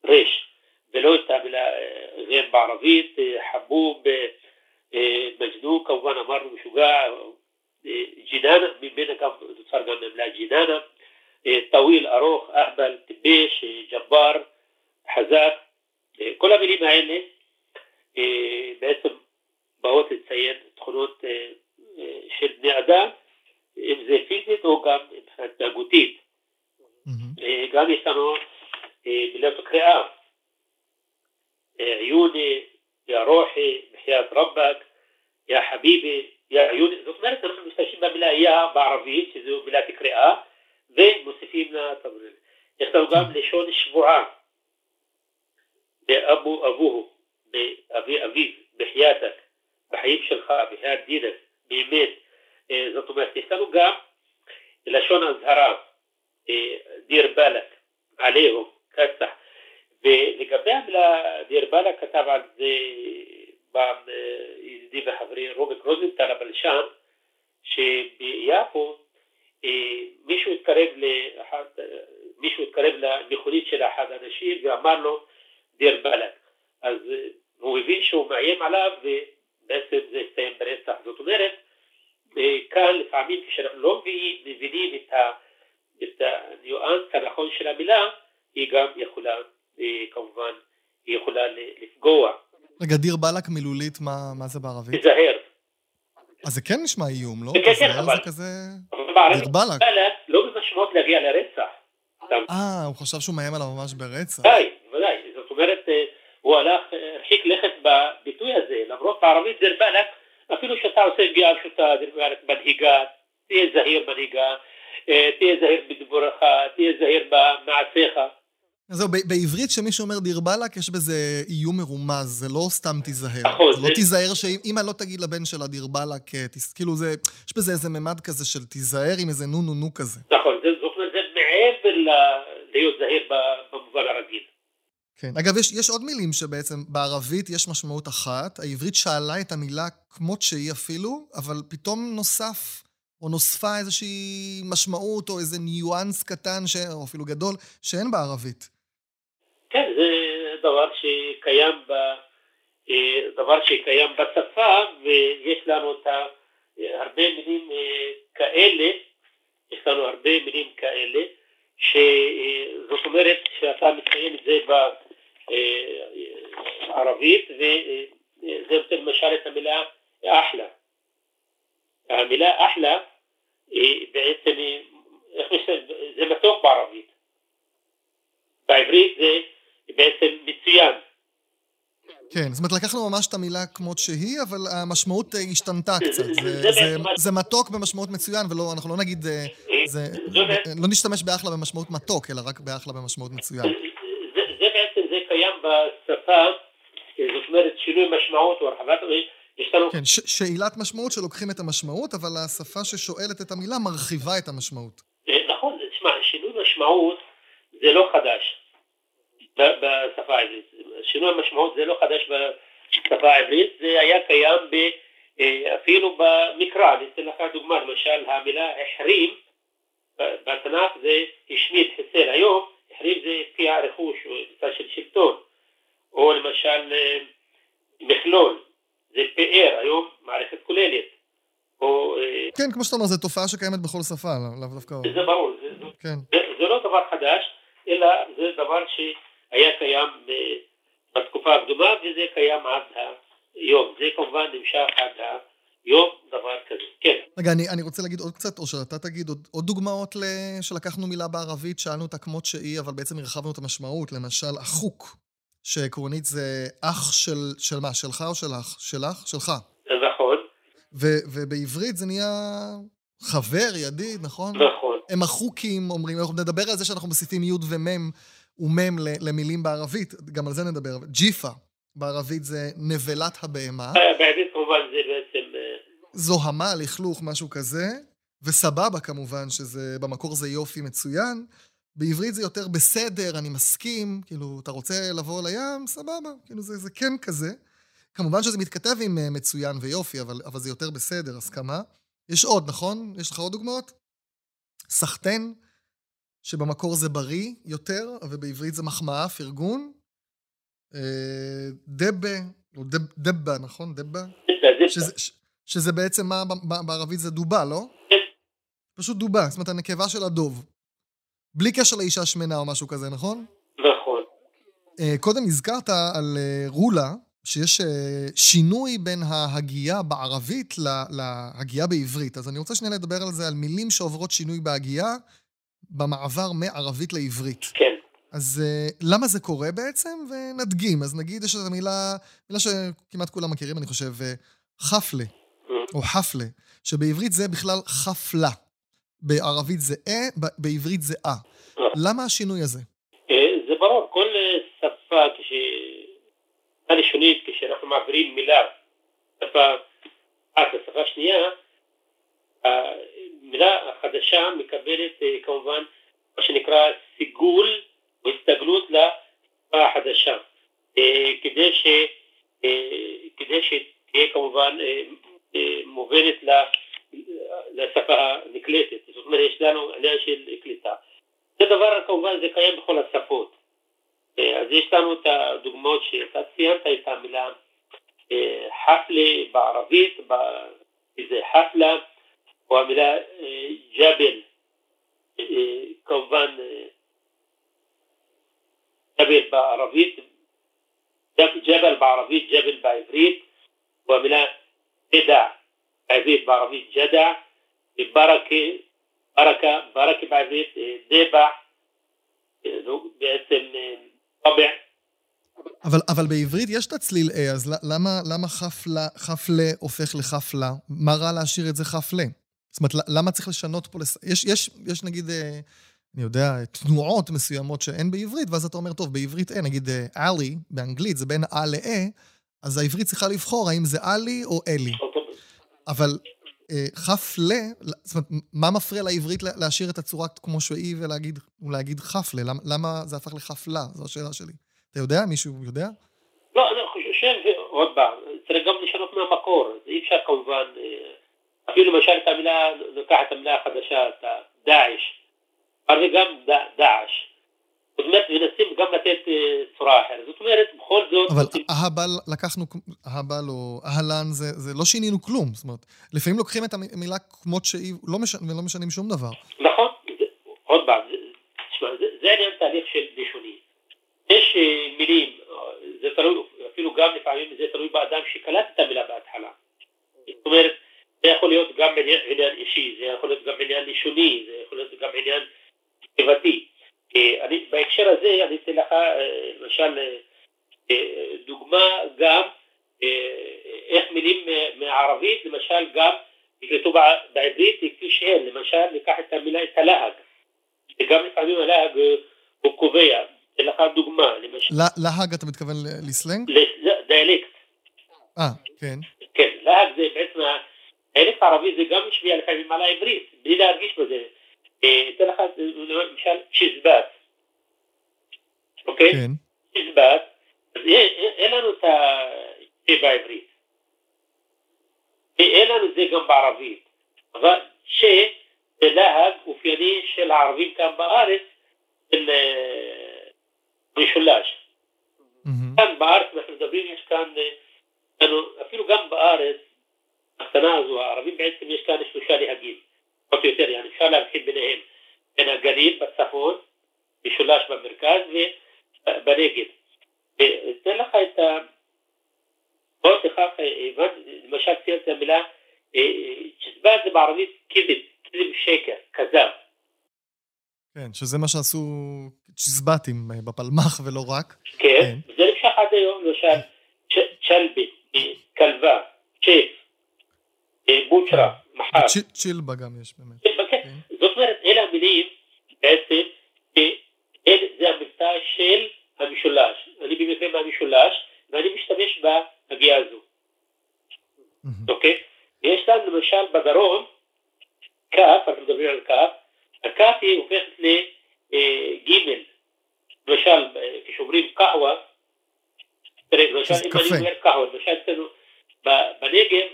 רש, ולא את המילה אה, ר' בערבית, אה, חבוב, אה, אה, מג'נון כמובן אמרנו משוגע, אה, ג'יננה, ממנה גם נוצר גם המילה ג'יננה, אה, טוויל, ארוך, אהבל, טיפש, אה, ג'בר, חזק, אה, כל המילים האלה אה, בעצם באות לציין תכונות אה, אה, של בני אדם, אם זה פיזית או גם מבחינה התנהגותית. מהמם. אה, גם יש לנו אה, מילות קריאה, אה, עיוני, יא רוחי, בחיית רבק, יא עיוני, זאת אומרת אנחנו משתמשים במילה יא בערבית, שזו מילת קריאה, ומוסיפים לה תמריל. יש לנו גם לשון שבועה, באבו אבוהו, באבי אביו, בחייתק, בחיים שלך, בחיית דינק, באמת. אה, זאת אומרת, יש לנו גם לשון אזהרה, אה, דיר באלק, עליהו, כסח. ולגבי המילה דיר באלק כתב על זה פעם אה, ידידי וחברי רוביק רוזנטל הבלשן, שביפו אה, מישהו התקרב לאחד, אה, מישהו התקרב למכונית של אחד האנשים ואמר לו דיר באלק. אז הוא הבין שהוא מאיים עליו ובעצם זה הסתיים ברצח. זאת אומרת, כאן לפעמים כשאנחנו לא מבינים, את, ה, את הניואנס הנכון של המילה, היא גם יכולה, כמובן, היא יכולה לפגוע. רגע, דיר באלק מילולית, מה, מה זה בערבית? תיזהר. אז זה כן נשמע איום, לא? כן, כן, אבל- זה כזה... דיר באלק. לא במשמעות להגיע לרצח. אה, הוא חשב שהוא מאיים עליו ממש ברצח. ודאי, ודאי. זאת אומרת, אה, הוא הלך, אה, הרחיק לכת בביטוי הזה, למרות בערבית דיר באלק, אפילו שאתה עושה שגיאה פשוטה, דיר באלק מנהיגה, תהיה זהיר מנהיגה, אה, תהיה זהיר בדיבורך, תהיה זהיר במעשיך. אז זהו, בעברית כשמישהו אומר דיר באלק, יש בזה איום מרומז, זה לא סתם תיזהר. נכון, זה לא זה- תיזהר שאמא לא תגיד לבן שלה דיר באלק, אה, כאילו זה, יש בזה איזה ממד כזה של תיזהר עם איזה נו נו נו כזה. נכון, זה- מעבר להיות זהיר במובן הרגיל. כן. אגב, יש, יש עוד מילים שבעצם בערבית יש משמעות אחת. העברית שאלה את המילה כמות שהיא אפילו, אבל פתאום נוסף, או נוספה איזושהי משמעות, או איזה ניואנס קטן, ש... או אפילו גדול, שאין בערבית. כן, זה דבר שקיים ב... אה, דבר שקיים בשפה, ויש לנו את. אה, הרבה מילים אה, כאלה, יש לנו הרבה מילים כאלה, שזאת אומרת שאתה מציין את זה בערבית, וזה נותן למשל את המילה אחלה. המילה אחלה בעצם, איך זה מתוק בערבית. בעברית זה בעצם מצוין. כן, זאת אומרת, לקחנו ממש את המילה כמות שהיא, אבל המשמעות אה, השתנתה זה- קצת. זה- זה, זה זה, זה מתוק במשמעות מצוין, ולא, אנחנו לא נגיד, אה, זה, זו בעצם- לא נשתמש באחלה במשמעות מתוק, אלא רק באחלה במשמעות מצוין. זה, זה בעצם, זה קיים בשפה, זאת אומרת שינוי משמעות או הרחבת, כן, ש- שאלת משמעות שלוקחים את המשמעות, אבל השפה ששואלת את המילה מרחיבה את המשמעות. אה, נכון, תשמע, שינוי משמעות זה לא חדש בשפה העברית, שינוי משמעות זה לא חדש בשפה העברית, זה היה קיים ב, אה, אפילו במקרא, אני אתן לך דוגמה, למשל המילה החרים, בתנ"ך זה השמיד, חיסל, היום החרים זה הפקיע רכוש או מצד של שלטון, או למשל אה, מכלול, זה פאר, היום מערכת כוללת, או אה, כן, כמו שאתה אומר, זו תופעה שקיימת בכל שפה, לא- לאו דווקא... זה ברור, זה, כן. זה, זה לא דבר חדש, אלא זה דבר שהיה קיים ב- בתקופה הקדומה וזה קיים עד היום. זה כמובן נמשך עד היום, דבר כזה. כן, רגע, אני, אני רוצה להגיד עוד קצת, או שאתה תגיד עוד, עוד דוגמאות ל... שלקחנו מילה בערבית, שאלנו אותה כמות שהיא, אבל בעצם הרחבנו את המשמעות. למשל, אחוק, שעקרונית זה אח של, של מה? שלך או שלך? שלך? שלך. נכון, ו, ובעברית זה נהיה חבר, ידיד, נכון? נכון. הם אחוקים, אומרים, אנחנו נדבר על זה שאנחנו מוסיפים י' ומ' ומ' ל- למילים בערבית, גם על זה נדבר. ג'יפה, בערבית זה נבלת הבהמה. אה, בעברית כמובן זה בעצם, אה, זוהמה, לכלוך, משהו כזה, וסבבה כמובן, שזה במקור זה יופי מצוין, בעברית זה יותר בסדר, אני מסכים, כאילו, אתה רוצה לבוא לים, סבבה, כאילו, זה, זה כן כזה. כמובן שזה מתכתב עם אה, מצוין ויופי, אבל, אבל זה יותר בסדר, הסכמה. יש עוד, נכון? יש לך עוד דוגמאות? סחטיין, שבמקור זה בריא יותר, ובעברית זה מחמאה, פרגון. אה, דבה, או דב, דבה, נכון? דבה? שזה, שזה בעצם מה בערבית זה דובה, לא? פשוט דובה, זאת אומרת הנקבה של הדוב. בלי קשר לאישה שמנה או משהו כזה, נכון? נכון. אה, קודם הזכרת על אה, רולה, שיש שינוי בין ההגייה בערבית להגייה בעברית. אז אני רוצה שנייה לדבר על זה, על מילים שעוברות שינוי בהגייה במעבר מערבית לעברית. כן. אז למה זה קורה בעצם? ונדגים. אז נגיד, יש איזו מילה, מילה שכמעט כולם מכירים, אני חושב, חפלה, mm. או חפלה, שבעברית זה בכלל חפלה. בערבית זה אה, בעברית זה אה. למה השינוי הזה? אה, זה ברור, כל אה, שפה, כשפה לשונית, כשאנחנו מעבירים מילה, שפה אחת לשפה שנייה, המילה החדשה מקבלת אה, כמובן מה שנקרא סיגול או הסתגלות לשפה החדשה, כדי, ש, כדי שתהיה כמובן מובנת לשפה הנקלטת, זאת אומרת יש לנו עניין של קליטה. זה דבר כמובן זה קיים בכל השפות. אה, אז יש לנו את הדוגמאות שאתה ציינת את המילה אה, חפלה בערבית, זה חפלה, או המילה אה, ג'בל, כמובן ג'בל בערבית, ג'בל בערבית, ג'בל בעברית, או המילה גדע בעברית, בערבית ג'דע, ברכה, ברכה, ברכה בעברית, דבע, בעצם טבע. אבל, אבל בעברית יש את הצליל A, אז למה, למה חפלה, חפלה הופך לחפלה? מה רע להשאיר את זה חפלה? זאת אומרת, למה צריך לשנות פה? לס... יש, יש, יש נגיד, אה, אני יודע, תנועות מסוימות שאין בעברית, ואז אתה אומר, טוב, בעברית אין, נגיד אלי, באנגלית, זה בין א ל-א, אז העברית צריכה לבחור האם זה אלי או אלי. אבל אה, חפלה, זאת אומרת, מה מפריע לעברית להשאיר את הצורה כמו שהיא ולהגיד, ולהגיד חפלה? למה, למה זה הפך לחפלה? זו השאלה שלי. אתה יודע? מישהו יודע? לא, אני חושב, עוד פעם, צריך גם לשנות מהמקור. אי אפשר כמובן, אה, אפילו למשל את המילה, ניקח את המילה החדשה, את דאעש. הרי גם דאעש. זאת אומרת, מנסים גם לתת אה, צורה אחרת. זאת אומרת, בכל זאת... אבל אהבל, לקחנו, אהבל או אהלן, זה, זה לא שינינו כלום. זאת אומרת, לפעמים לוקחים את המילה כמות שהיא, לא משנים, ולא משנים שום דבר. נכון. עוד פעם, תשמע, זה, זה עניין תהליך של לשוני. יש אה, מילים, זה תלוי, אפילו גם לפעמים זה תלוי באדם שקלט את המילה בהתחלה. זאת אומרת, זה יכול להיות גם עניין אישי, זה יכול להיות גם עניין לשוני, זה יכול להיות גם עניין כתיבתי. אה, אני, בהקשר הזה אני אתן לך אה, למשל אה, דוגמה גם איך מילים מערבית למשל גם נקלטו בעברית כפי שהן, למשל ניקח את המילה את הלהג, וגם לפעמים הלהג הוא קובע, אתן לך דוגמה, למשל. להג אתה מתכוון לסלנג? דיאלקט. אה, כן. כן, להג זה בעצם, הדיאלקט הערבי זה גם משפיע לפעמים על העברית, בלי להרגיש בזה. אתן לך למשל צ'יזבט, אוקיי? כן. צ'יזבט, אין לנו את זה בעברית. אין לנו את זה גם בערבית. אבל ש זה להג אופייני של הערבים כאן בארץ, של משולש. כאן בארץ אנחנו מדברים, יש כאן, אפילו גם בארץ, הקטנה הזו, הערבים בעצם יש כאן שלושה נהגים, פחות או יותר, אפשר להבחין ביניהם, בין הגליל בצפון, משולש במרכז ובנגב. אתן לך את ה... בוא תכף, למשל ציינת את המילה, אה, צ'זבה זה בערבית כיבד, כיבד שקר, כזב. כן, שזה מה שעשו צ'יזבטים אה, בפלמ"ח ולא רק. כן, כן. זה נמשך עד היום, למשל, צ'לבי, אה, כלבה, צ'ף, בוצ'רה. מחר. צ'ילבה גם יש באמת. כן. כן. זאת אומרת, אלה המילים בעצם, זה המבטא של המשולש. אני במקרה מהמשולש, ואני משתמש בהגיעה הזו. אוקיי? יש לנו למשל בדרום, כף, אנחנו מדברים על כף, הכף היא הופכת אה, ג' למשל, אה, כשאומרים קהווה, למשל, אם אני. אומר קהווה, למשל אצלנו בנגב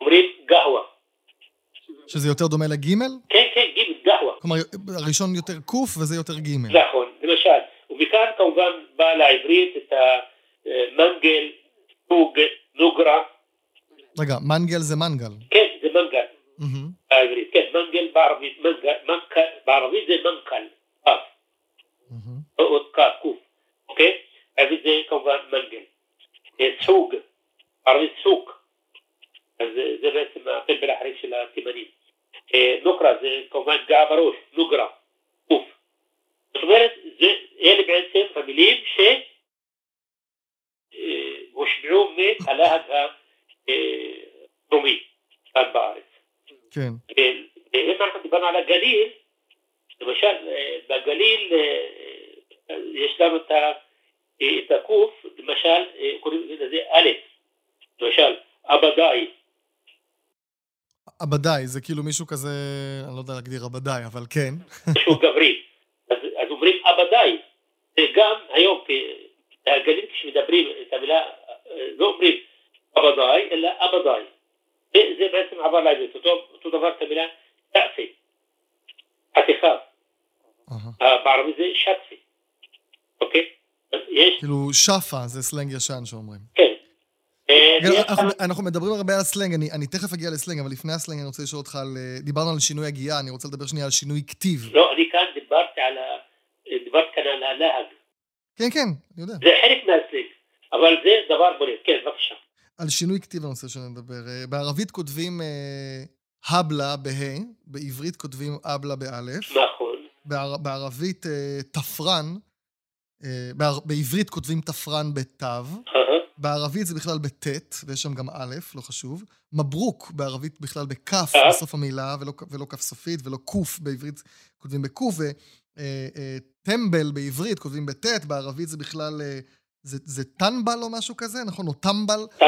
אומרים גהווה. שזה יותר דומה לגימל? כן, כן, ג' גהווה. כלומר, הראשון יותר קוף וזה יותר גימל. נכון, למשל, ומכאן כמובן בא לעברית את המנגל, סוג, נוגרה, רגע, מנגל זה מנגל. כן, זה מנגל. בעברית, כן, מנגל בערבית, מנגל, בערבית זה מנקל, כף. או עוד כף, קוף, אוקיי? בעברית זה כמובן מנגל. אה, סוג, בערבית סוק, אז זה- בעצם הפלפל החריג של התימנים. אה, נוקרה זה כמובן פגיעה בראש, נוגרה, קוף. זאת אומרת, זה, אלה בעצם המילים ש... אה, מהלהג הדרומי כאן בארץ. כן. ואם אנחנו דיברנו על הגליל, למשל אה, בגליל אה, אה, יש לנו את אה, הקוף, למשל אה, קוראים לזה א', למשל אבדאי, עבדאי, זה כאילו מישהו כזה, אני לא יודע להגדיר עבדאי, אבל כן. שהוא גברי, אז, אז אומרים אבדאי, זה גם היום, כי הגליל כשמדברים את המילה, אה, לא אומרים אבדאי, אלא אבדאי. זה, בעצם עבר לעברית, אותו, אותו דבר את המילה תאפי, חתיכה, בערבית זה שטפי, אוקיי? יש, כאילו שפה זה סלנג ישן שאומרים. כן. אה, אנחנו, מדברים הרבה על סלנג, אני, אני תכף אגיע לסלנג, אבל לפני הסלנג אני רוצה לשאול אותך על... אה, דיברנו על שינוי הגייה, אני רוצה לדבר שנייה על שינוי כתיב. לא, אני כאן דיברתי על ה... דיברתי כאן על הלהג. כן, כן, אני יודע. זה חלק מהסלינג, אבל זה דבר בולט. כן, בבקשה. על שינוי כתיב אני רוצה שנדבר. אה, בערבית כותבים הבלה בה', בעברית כותבים אבלה באלף, נכון. בער, בערבית תפרן, בער, בעברית כותבים תפרן בתו. בערבית זה בכלל בטית, ויש שם גם א', לא חשוב. מברוק בערבית בכלל בכף אה. בסוף המילה, ולא, ולא כף סופית, ולא קוף בעברית כותבים בקוף, וטמבל בעברית כותבים בטית, בערבית זה בכלל, אה, זה, זה טנבל או משהו כזה, נכון? או טמבל. אה,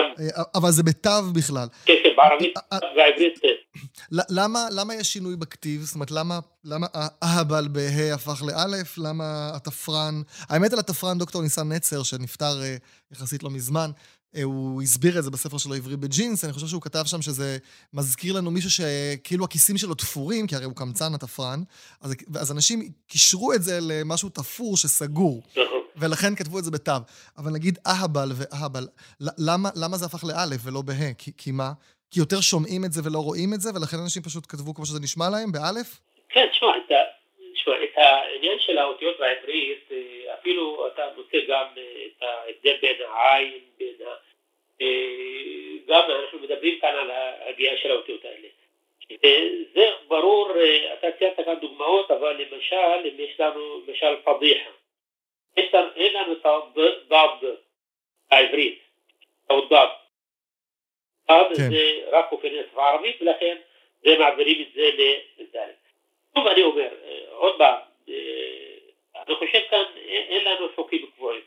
אבל זה בתו בכלל. כן, כן, בערבית אה, אה. ל- למה, למה יש שינוי בכתיב? זאת אומרת, למה, למה האהבל בה' הפך לאלף? למה התפרן... האמת על התפרן, דוקטור ניסן נצר, שנפטר אה, יחסית לא מזמן, אה, הוא הסביר את זה בספר שלו עברי בג'ינס, אני חושב שהוא כתב שם שזה מזכיר לנו מישהו שכאילו הכיסים שלו תפורים, כי הרי הוא קמצן התפרן, אז, אז אנשים קישרו את זה למשהו תפור שסגור, נכון. ולכן כתבו את זה בתו. אבל נגיד אהבל ואהבל, למה, למה זה הפך לאלף ולא בה'? כי, כי מה? כי יותר שומעים את זה ולא רואים את זה, ולכן אנשים פשוט כתבו כמו שזה נשמע להם, באלף? כן, תשמע, את העניין של האותיות בעברית, אה, אפילו אתה מוצא גם אה, את ההבדל בין העין, בין ה... אה, גם אנחנו מדברים כאן על ההגיעה של האותיות האלה. זה ברור, אתה ציינת כאן דוגמאות, אבל למשל, אם יש לנו, למשל פדיחה. אין לנו את הדד העברית, או דד. כן. זה רק אופן בערבית, ולכן זה מעבירים את זה לדלת. שוב אני אומר, אה, עוד פעם, אה, אני חושב כאן, אין לנו חוקים קבועים.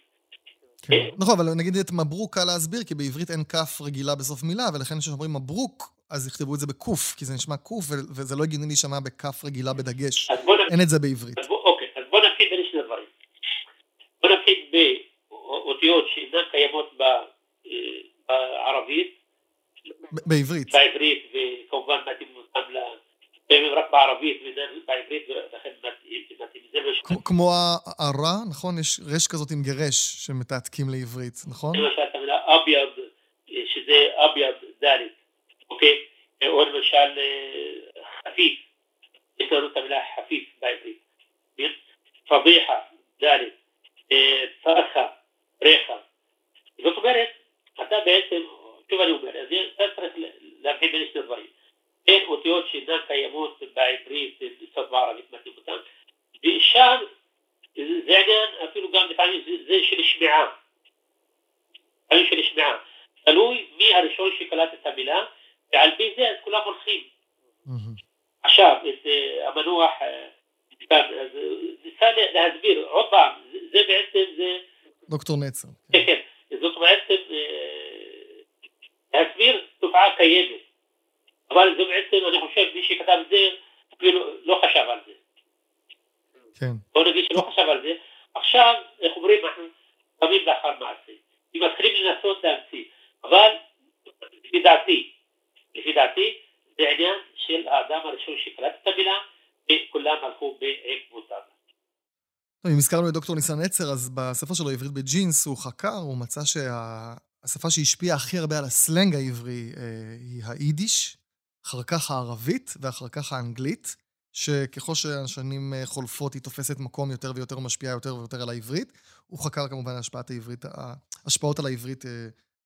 כן. נכון, אבל נגיד את מברוק קל להסביר, כי בעברית אין כף רגילה בסוף מילה, ולכן כשאומרים מברוק, אז יכתבו את זה בקוף, כי זה נשמע קוף, וזה לא הגיוני להישמע בכף רגילה בדגש. אין את זה בעברית. אז בוא, אוקיי, אז בוא נתחיל בין שני דברים. בוא נתחיל באותיות שאינן קיימות אה, בערבית, בעברית. בעברית, וכמובן מתאים אותם בערבית בעברית, ולכן מתאים. כמו- הרע, נכון? יש רש כזאת עם גרש שמתעתקים לעברית, נכון? למשל את המילה אביד, אה, שזה אביד דלת, אוקיי? או למשל אה, חפיף, יש לנו את המילה חפיף בעברית. פדיחה, דלת, צרחה, ריחה. זאת אומרת, אתה בעצם, שוב אני אומר, אז אתה צריך להבחין בין שני דברים. בין אותיות שאינן קיימות בעברית, לצד בערבית מתאים אותן, ושם זה עניין אפילו גם לפעמים זה, זה של שמיעה. לפעמים של שמיעה. תלוי מי הראשון שקלט את המילה, ועל פי זה אז כולם הולכים. עכשיו, את אה, המנוח, אה, אז אה, ניסה לה- להסביר, עוד פעם, זה, בעצם, זה, דוקטור נצר. כן, כן, זאת בעצם אה, להסביר תופעה קיימת. אבל זה בעצם, אני חושב, מי שכתב את זה, אפילו לא חשב על זה. כן. בוא נגיד שלא חשב על זה. עכשיו, איך אומרים, אנחנו קמים לאחר מעשה. אם מתחילים לנסות להמציא. אבל לפי דעתי, לפי דעתי, זה עניין של האדם הראשון שקלט את המילה, וכולם הלכו בעקבותיו. אם הזכרנו את דוקטור ניסן נצר, אז בספר שלו, עברית בג'ינס, הוא חקר, הוא מצא שהשפה שהשפיעה הכי הרבה על הסלנג העברי אה, היא היידיש, אחר כך הערבית ואחר כך האנגלית, שככל שהשנים אה, חולפות היא תופסת מקום יותר ויותר משפיעה יותר ויותר על העברית. הוא חקר כמובן השפעת העברית, ההשפעות על העברית אה,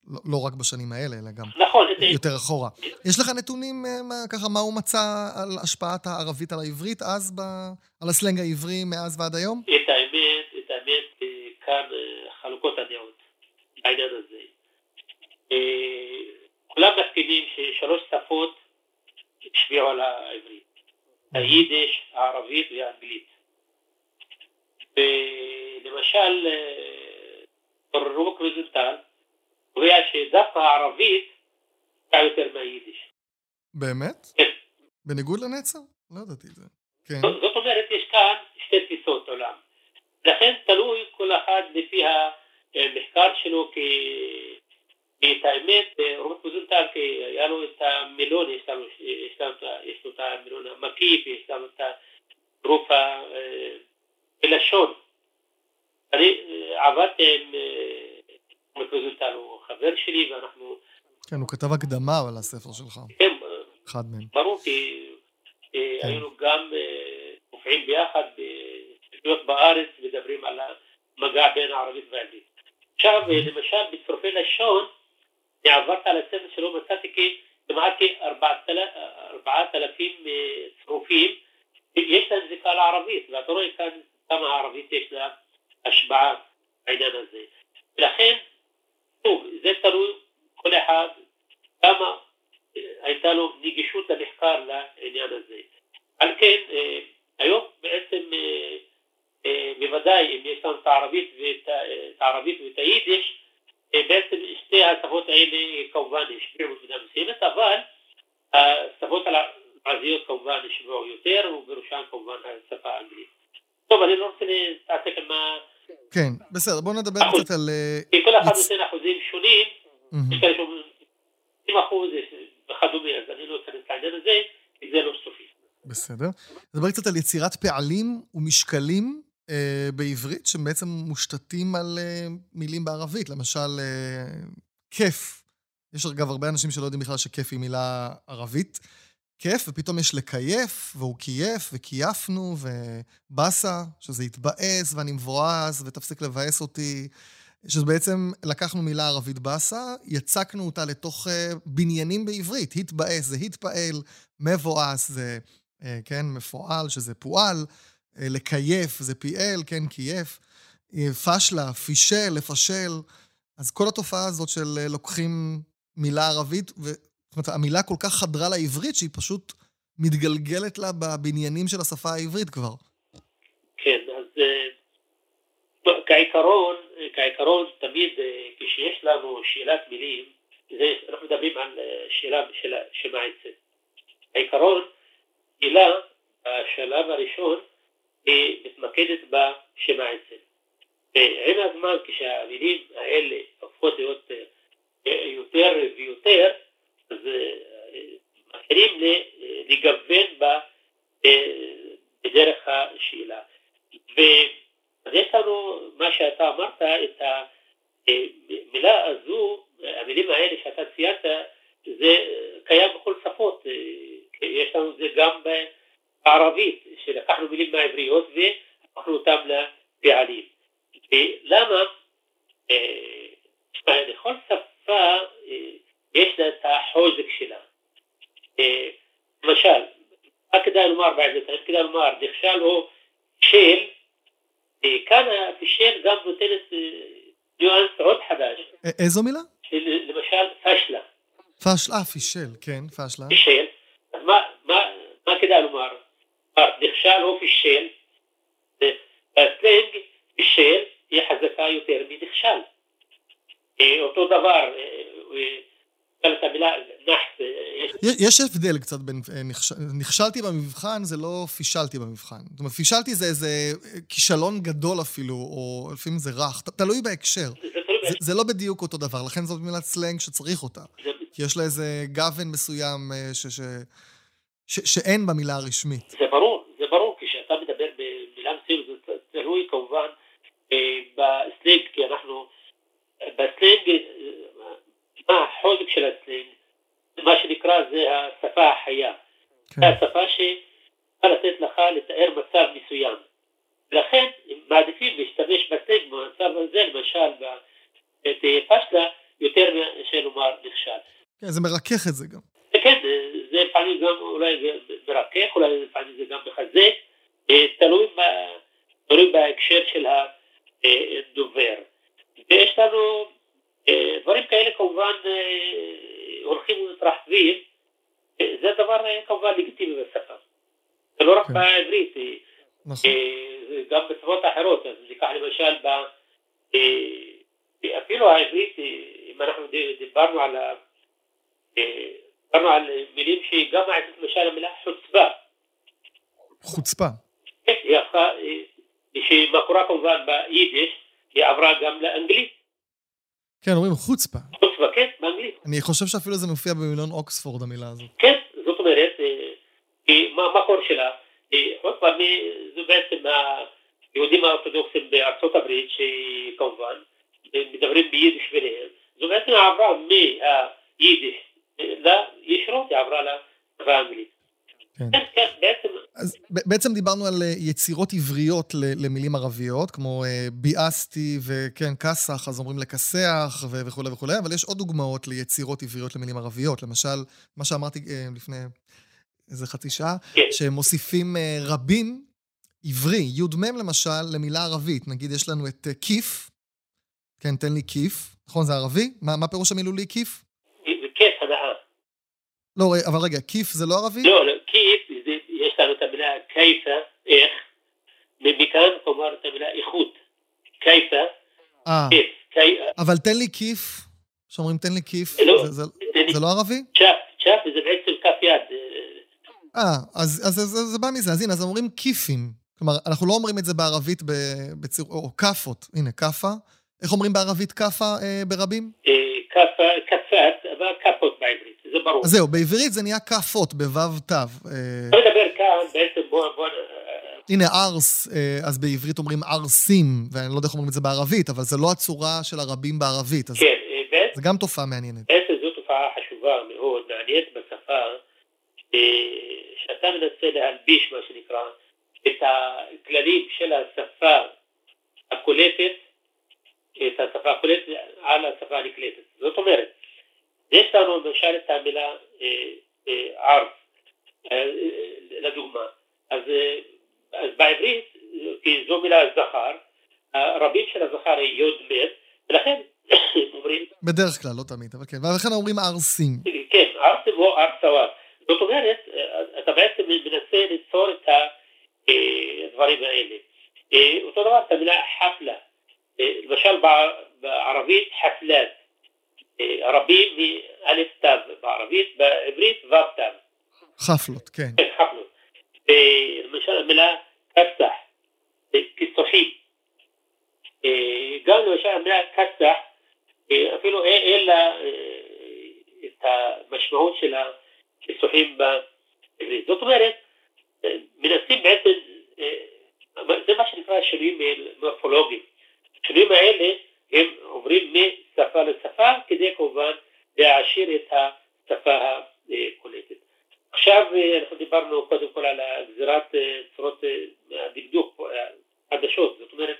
לא, לא רק בשנים האלה, אלא גם נכון, יותר אחורה. יש לך נתונים, מה, ככה, מה הוא מצא על השפעת הערבית על העברית אז, ב, על הסלנג העברי מאז ועד היום? את האמת, את האמת, כאן חלוקות הדעות מסכימים ששלוש שפות השפיעו על העברית. היידיש, הערבית והאנגלית. ולמשל, רוק רוזנטל, קובע שדווקא הערבית הייתה יותר מהיידיש. באמת? כן. בניגוד לנצר? לא ידעתי את זה. כן. זאת אומרת, יש כאן שתי תפיסות עולם. לכן תלוי כל אחד לפי המחקר שלו, כי את האמת, רוברט פוזנטל, היה לו את המילון, יש לנו, יש לנו, יש לו את המילון המקיף, יש לנו את הגרוף הלשון. אני אה, עבדתי עם אה, מקוזוטל הוא חבר שלי ואנחנו... כן, הוא כתב הקדמה על הספר שלך. כן. אחד מהם. ברור, כי אה, כן. היינו גם אה, מופיעים ביחד בספריות בארץ, מדברים על המגע בין הערבית והעברית. עכשיו, אה, למשל, בצרופי לשון, מצאתי כמעט כארבעת אלפים צרופים, יש להם זיקה לערבית, ואתה רואה כאן כמה הערבית יש לה השפעה בעניין הזה. ולכן שוב, זה תלוי כל אחד כמה אה, הייתה לו נגישות למחקר לעניין הזה. על כן, אה, היום בעצם אה, בוודאי אם יש לנו את הערבית ואת היידיש, בעצם שתי השפות האלה כמובן השפיעו במידה מסוימת, אבל השפות הערביות כמובן השפיעו יותר, ובראשן כמובן השפה האנגלית. טוב, אני לא רוצה להתעסק עם ה... כן, בסדר, בואו נדבר קצת על... אה, כי כל אחד נותן אחוזים שונים, יש כאלה שאומרים 20 אחוז וכדומה, אז אני לא אכנס לעניין הזה, כי זה לא סופי. בסדר. נדבר קצת על יצירת פעלים ומשקלים אה, בעברית, שבעצם מושתתים על אה, מילים בערבית, למשל אה, כיף. יש אגב הרבה אנשים שלא יודעים בכלל שכיף היא מילה ערבית. כיף, ופתאום יש לקייף, והוא קייף, וקייפנו, ובאסה, שזה התבאס, ואני מבואס, ותפסיק לבאס אותי. שזה בעצם, לקחנו מילה ערבית באסה, יצקנו אותה לתוך uh, בניינים בעברית. התבאס זה התפעל, מבואס זה, uh, כן, מפועל, שזה פועל, לקייף זה פיעל, כן, קייף. פשלה, פישל, לפשל. אז כל התופעה הזאת של uh, לוקחים מילה ערבית, זאת אומרת, המילה כל כך חדרה לעברית שהיא פשוט מתגלגלת לה בבניינים של השפה העברית כבר. כן, אז אה, כעיקרון, כעיקרון תמיד אה, כשיש לנו שאלת מילים, זה, אנחנו מדברים על אה, שאלה של העצם. העיקרון, מילה, השלב הראשון, מתמקדת בשם העצם. ועם הזמן, כשהמילים האלה הופכות להיות יותר ויותר, אז מתחילים לגוון בה בדרך השאלה. ואז יש לנו, מה שאתה אמרת, את המילה הזו, המילים האלה שאתה ציינת, זה קיים בכל שפות, יש לנו את זה גם בערבית, שלקחנו מילים מהעבריות והפכנו אותם לפעלים. ולמה? לכל שפה יש לה את החוזק שלה. אה, למשל, מה כדאי לומר בעברית? כדאי לומר, נכשל או של, אה, כאן הפישל גם נותנת אה, ניואנס עוד חדש. איזו מילה? למשל, פשלה. פשלה, פישל, כן, פשלה. פישל. אז מה, מה, מה כדאי לומר? נכשל או פישל, בסלנג פישל היא חזקה יותר מנכשל. אותו דבר, המילה נחס, יש הבדל קצת בין אה, נכש- נכשלתי במבחן, זה לא פישלתי במבחן. זאת אומרת, פישלתי זה איזה אה, כישלון גדול אפילו, או לפעמים זה רך, תלוי בהקשר. זה לא בדיוק אותו דבר, לכן זאת מילת סלנג שצריך אותה. כי יש לה איזה גוון מסוים אה, ש, ש, שאין במילה הרשמית. זה ברור, זה ברור, כשאתה מדבר במילה מסוימת זה תלוי כמובן אה, בסלנג, כי אנחנו, בסלנג, אה, מה החוזק של הסלנג, מה שנקרא זה השפה החיה. כן. זה השפה שצריכה לתת לך לתאר מצב מסוים. לכן הם מעדיפים להשתמש בסלנג במצב הזה, למשל בתהיה פשלה, יותר מאשר לומר נכשל. כן, זה מרכך את זה גם. כן, זה לפעמים גם אולי זה מרכך, אולי לפעמים זה גם מחזק, אה, תלוי, ב- תלוי בהקשר של הדובר. ויש לנו אה, דברים כאלה כמובן אה, הולכים ומתרחבים, אה, זה דבר אה, כמובן לגיטימי בשפה. זה לא רק כן. בעברית, אה, נכון. אה, גם בשפות אחרות, אז ניקח למשל ב... אה, אפילו העברית, אה, אם אנחנו דיברנו על על מילים שגם העברית, למשל המילה חוצפה, חוצפה. כן, אה, שמקורה כמובן ביידיש, היא עברה גם לאנגלית, כן, אומרים חוצפה. חוצפה, כן, באנגלית. אני חושב שאפילו זה מופיע במילון אוקספורד, המילה הזאת. כן, זאת אומרת, אה, מה המקור שלה? אה, אה, זה בעצם היהודים האורתודוקסים בארצות הברית, שכמובן מדברים ביידיש ביניהם, זו בעצם עברה מהיידיש לישירות, היא עברה לשפה האנגלית. כן. בעצם, אז בעצם דיברנו על אה, יצירות עבריות למילים ערביות, כמו אה, ביאסתי וכן, כסח, אז אומרים לכסח וכולי וכולי, אבל יש עוד דוגמאות ליצירות עבריות למילים ערביות. למשל, מה שאמרתי אה, לפני איזה חצי שעה, כן. שמוסיפים רבים, עברי, י"מ למשל, למילה ערבית. נגיד, יש לנו את כיף, כן, תן לי כיף, נכון, זה ערבי? מה, מה פירוש המילולי כיף? כיף. לא, אבל רגע, כיף זה לא ערבי? לא, לא, כיף, זה- יש לנו את המילה כיפה, איך, ומכאן כלומר את המילה איכות. כיפה, אה, כיף, כי- אבל תן לי כיף, שאומרים תן לי כיף, לא, זה, זה, תן לי- זה לא ערבי? צ'אפ, צ'אפ זה בעצם כף יד. אה, אז, אז, אז, אז זה בא מזה, אז הנה, אז אומרים כיפים. כלומר, אנחנו לא אומרים את זה בערבית בציר... או, או כאפות, הנה, כאפה. איך אומרים בערבית כאפה אה, ברבים? אה, כפה, כפת, אבל כפות בעברית, זה ברור. אז זהו, בעברית זה נהיה כאפות, בוו תו. אה, אני מדבר כאן בעצם בוא, בוא, אה, הנה, ארס, אה, אז בעברית אומרים ארסים, ואני לא יודע איך אומרים את זה בערבית, אבל זה לא הצורה של הרבים בערבית, אז כן, בעצם זה גם תופעה מעניינת. בעצם זו תופעה חשובה מאוד, מעניינת בשפה, שאתה מנסה להלביש, מה שנקרא, את הכללים של השפה הקולטת, את השפה הקולטת על השפה הנקלטת. זאת אומרת, יש לנו למשל את המילה אה, אה, ערף, אה, לדוגמה. אז, אז בעברית, כי זו מילה זכר, הרבים של הזכר היא יוד מת, ולכן אומרים בדרך כלל, לא תמיד, אבל כן. ולכן אומרים ארסים. כן, ארסם או ארסוואר. זאת אומרת, אתה בעצם מנסה ליצור את הדברים האלה. אותו דבר את המילה חפלה. למשל בע- בערבית חפלת. רבים מאלף תו בערבית, בעברית וו תו. חפלות, כן. כן, חפלות. אה, למשל המילה כסח, אה, כסוחים. אה, גם למשל המילה כסח, אפילו אין לה את המשמעות של הכיסוחים בעברית. זאת אומרת, מנסים בעצם, זה מה שנקרא שינויים מורפולוגיים. השינויים האלה הם עוברים משפה לשפה כדי כמובן להעשיר את השפה הקולטת. עכשיו אה, אנחנו דיברנו קודם כל על גזירת אה, צורות אה, הדקדוק חדשות, זאת אומרת,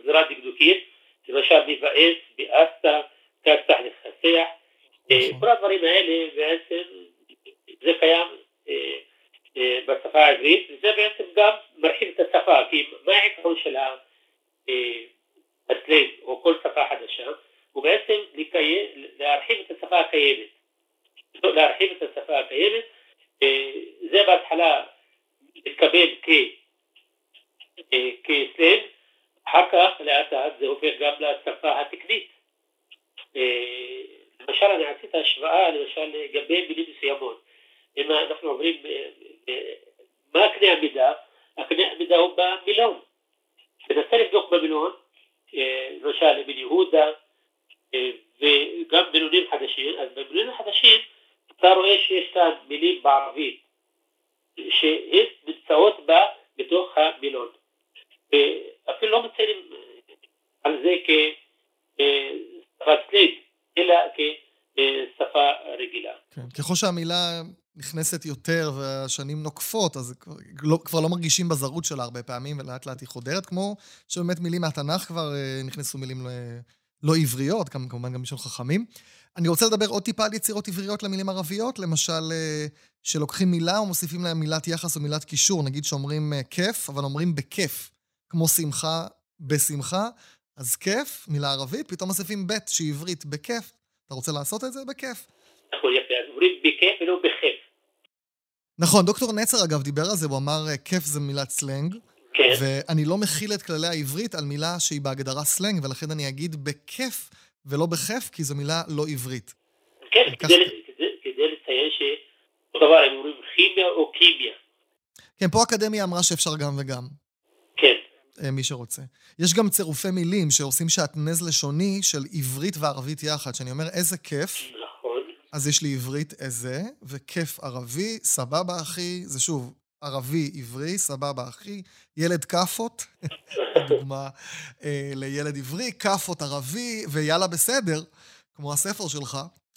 גזירה דקדוקית, למשל מבאס, באסת, כסח, לכסח, אה, נכון. כל הדברים האלה בעצם זה קיים בשפה העברית, וזה בעצם גם מרחיב את השפה, כי מה העיקרון של ה- אה, הסלנג או כל שפה חדשה? הוא בעצם לקיים, להרחיב את השפה הקיימת. לא, להרחיב את השפה הקיימת, אה, זה בהתחלה מתקבל כ, אה, כסלנג, אחר כך לאט לאט זה הופך גם לשפה התקנית. אה, למשל אני עשיתי השוואה השוואה למשל לגבי מילים מסוימות. אם אנחנו עוברים, אה, אה, מה קנה המידה? הקנה המידה הוא במילון. תנסה לבדוק במילון, אה, למשל אבן יהודה, וגם מילונים חדשים, אז במילונים החדשים אתה רואה שיש כאן מילים בערבית שהן נמצאות בה בתוך המילון. אפילו לא מציינים על זה כשפת סליג, אלא כשפה רגילה. כן, ככל שהמילה נכנסת יותר והשנים נוקפות, אז כבר לא, כבר לא מרגישים בזרות שלה הרבה פעמים, ולאט לאט היא חודרת, כמו שבאמת מילים מהתנ"ך כבר אה, נכנסו מילים לא, עבריות, כמובן גם בשביל חכמים. אני רוצה לדבר עוד טיפה על יצירות עבריות למילים ערביות, למשל, אה, שלוקחים מילה ומוסיפים להם מילת יחס או מילת קישור, נגיד שאומרים אה, כיף, אבל אומרים בכיף, כמו שמחה בשמחה, אז כיף, מילה ערבית, פתאום מוסיפים בית שהיא עברית בכיף. אתה רוצה לעשות את זה? בכיף. אומרים בכיף ולא בכיף. נכון, דוקטור נצר אגב דיבר על זה, הוא אמר אה, כיף זה מילת סלנג. כן. ואני לא מחיל את כללי העברית על מילה שהיא בהגדרה סלנג, ולכן אני אגיד בכיף ולא בכיף, כי זו מילה לא עברית. כן, וכך- כדי, כדי, כדי לציין שאותו דבר, הם אומרים כימיה או קימיה. כן, פה האקדמיה אמרה שאפשר גם וגם, כן, אה, מי שרוצה. יש גם צירופי מילים שעושים שעטנז לשוני של עברית וערבית יחד, שאני אומר איזה כיף, נכון. אז יש לי עברית איזה, וכיף ערבי, סבבה אחי, זה שוב, ערבי עברי, סבבה אחי, ילד כאפות, דוגמה אה, לילד עברי, כאפות ערבי, ויאללה בסדר, כמו הספר שלך,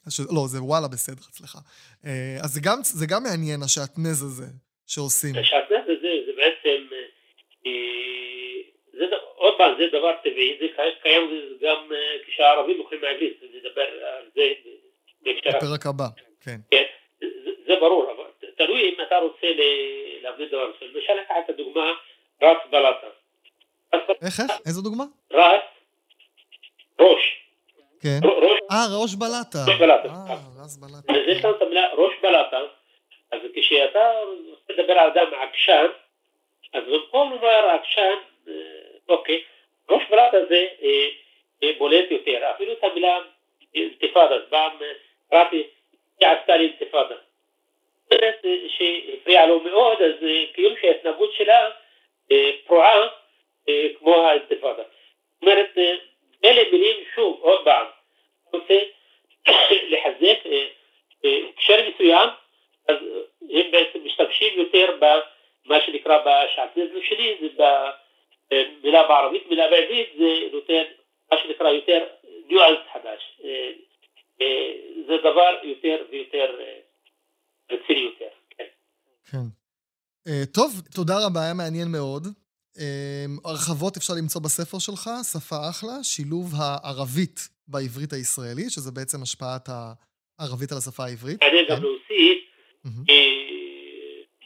ש... לא, זה וואלה בסדר אצלך. אה, אז זה גם, זה גם מעניין, השעטנז הזה שעושים. השעטנז הזה זה בעצם, אה, זה, עוד פעם, זה דבר טבעי, זה קי- קיים גם אה, כשהערבים לוקחים מהאנגלית, נדבר על זה אחר. בפרק הבא, כן. כן, זה, זה ברור, אבל תלוי אם אתה רוצה להביא דבר מסוים. למשל, לקחת את הדוגמה רס בלטה. רס איך, איך? איזו דוגמה? רס, ראש, כן. אה, ראש בלטה. ראש בלטה. אה, ראש בלטה. אז יש לנו את המילה ראש בלטה, אז כשאתה רוצה לדבר על אדם עקשן, אז במקום לומר עקשן, אה, אוקיי, ראש בלטה זה אה, אה, בולט יותר, אפילו את המילה אינתיפאדה, פעם אה, רפי, היא עשתה לי אינתיפאדה. אומרת, אה, שהפריע לו מאוד, אז אה, כאילו שההתנהגות שלה אה, פרועה אה, כמו האינתיפאדה. זאת אומרת, אה, אלה מילים, שוב, עוד פעם, רוצה לחזק אה, אה, הקשר מסוים, אז אה, הם בעצם משתמשים יותר במה שנקרא בשעטנז שלי, זה במילה בערבית, מילה בעברית זה נותן מה שנקרא יותר ניואנס חדש. אה, זה דבר יותר ויותר אה, רציני יותר. כן. כן. אה, טוב, תודה רבה, היה מעניין מאוד. הרחבות אפשר למצוא בספר שלך, שפה אחלה, שילוב הערבית בעברית הישראלית, שזה בעצם השפעת הערבית על השפה העברית. מעניין גם כן. להוסיף,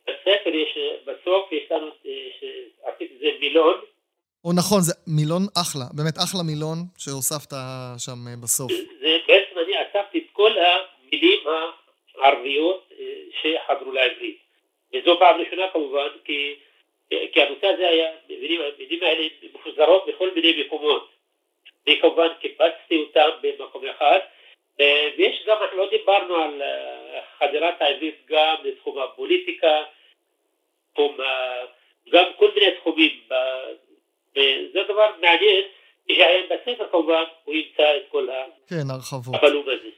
בספר יש, בסוף יש לנו, שעשיתי זה מילון, או נכון, זה מילון אחלה, באמת אחלה מילון שהוספת שם בסוף. זה בעצם אני אספתי את כל המילים הערביות אה, שחדרו לעברית. וזו פעם ראשונה כמובן, כי, כי הנושא הזה היה, המילים, האלה מפוזרות בכל מיני מקומות. אני כמובן קיבצתי אותם במקום אחד, אה, ויש גם, אנחנו לא דיברנו על אה, חדירת העברית גם לתחום הפוליטיקה, תחום, גם כל מיני תחומים. וזה דבר מעניין, בספר כמובן, הוא ימצא את כל ה... כן, הרחבות. הבלום הזה.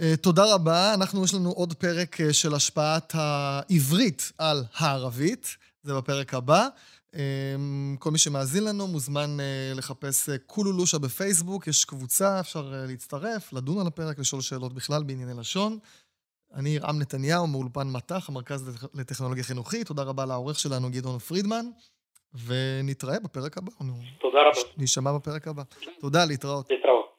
אה, תודה רבה. אנחנו, יש לנו עוד פרק אה, של השפעת העברית על הערבית. זה בפרק הבא. אה, כל מי שמאזין לנו מוזמן לחפש אה, קולולושה בפייסבוק, יש קבוצה, אפשר להצטרף, לדון על הפרק, לשאול שאלות בכלל בענייני לשון. אני רם נתניהו מאולפן מט"ח, המרכז לטכ- לטכנולוגיה חינוכית. תודה רבה לעורך שלנו גדעון פרידמן, ונתראה בפרק הבא. תודה רבה. נשמע בפרק הבא. תודה, להתראות. להתראות.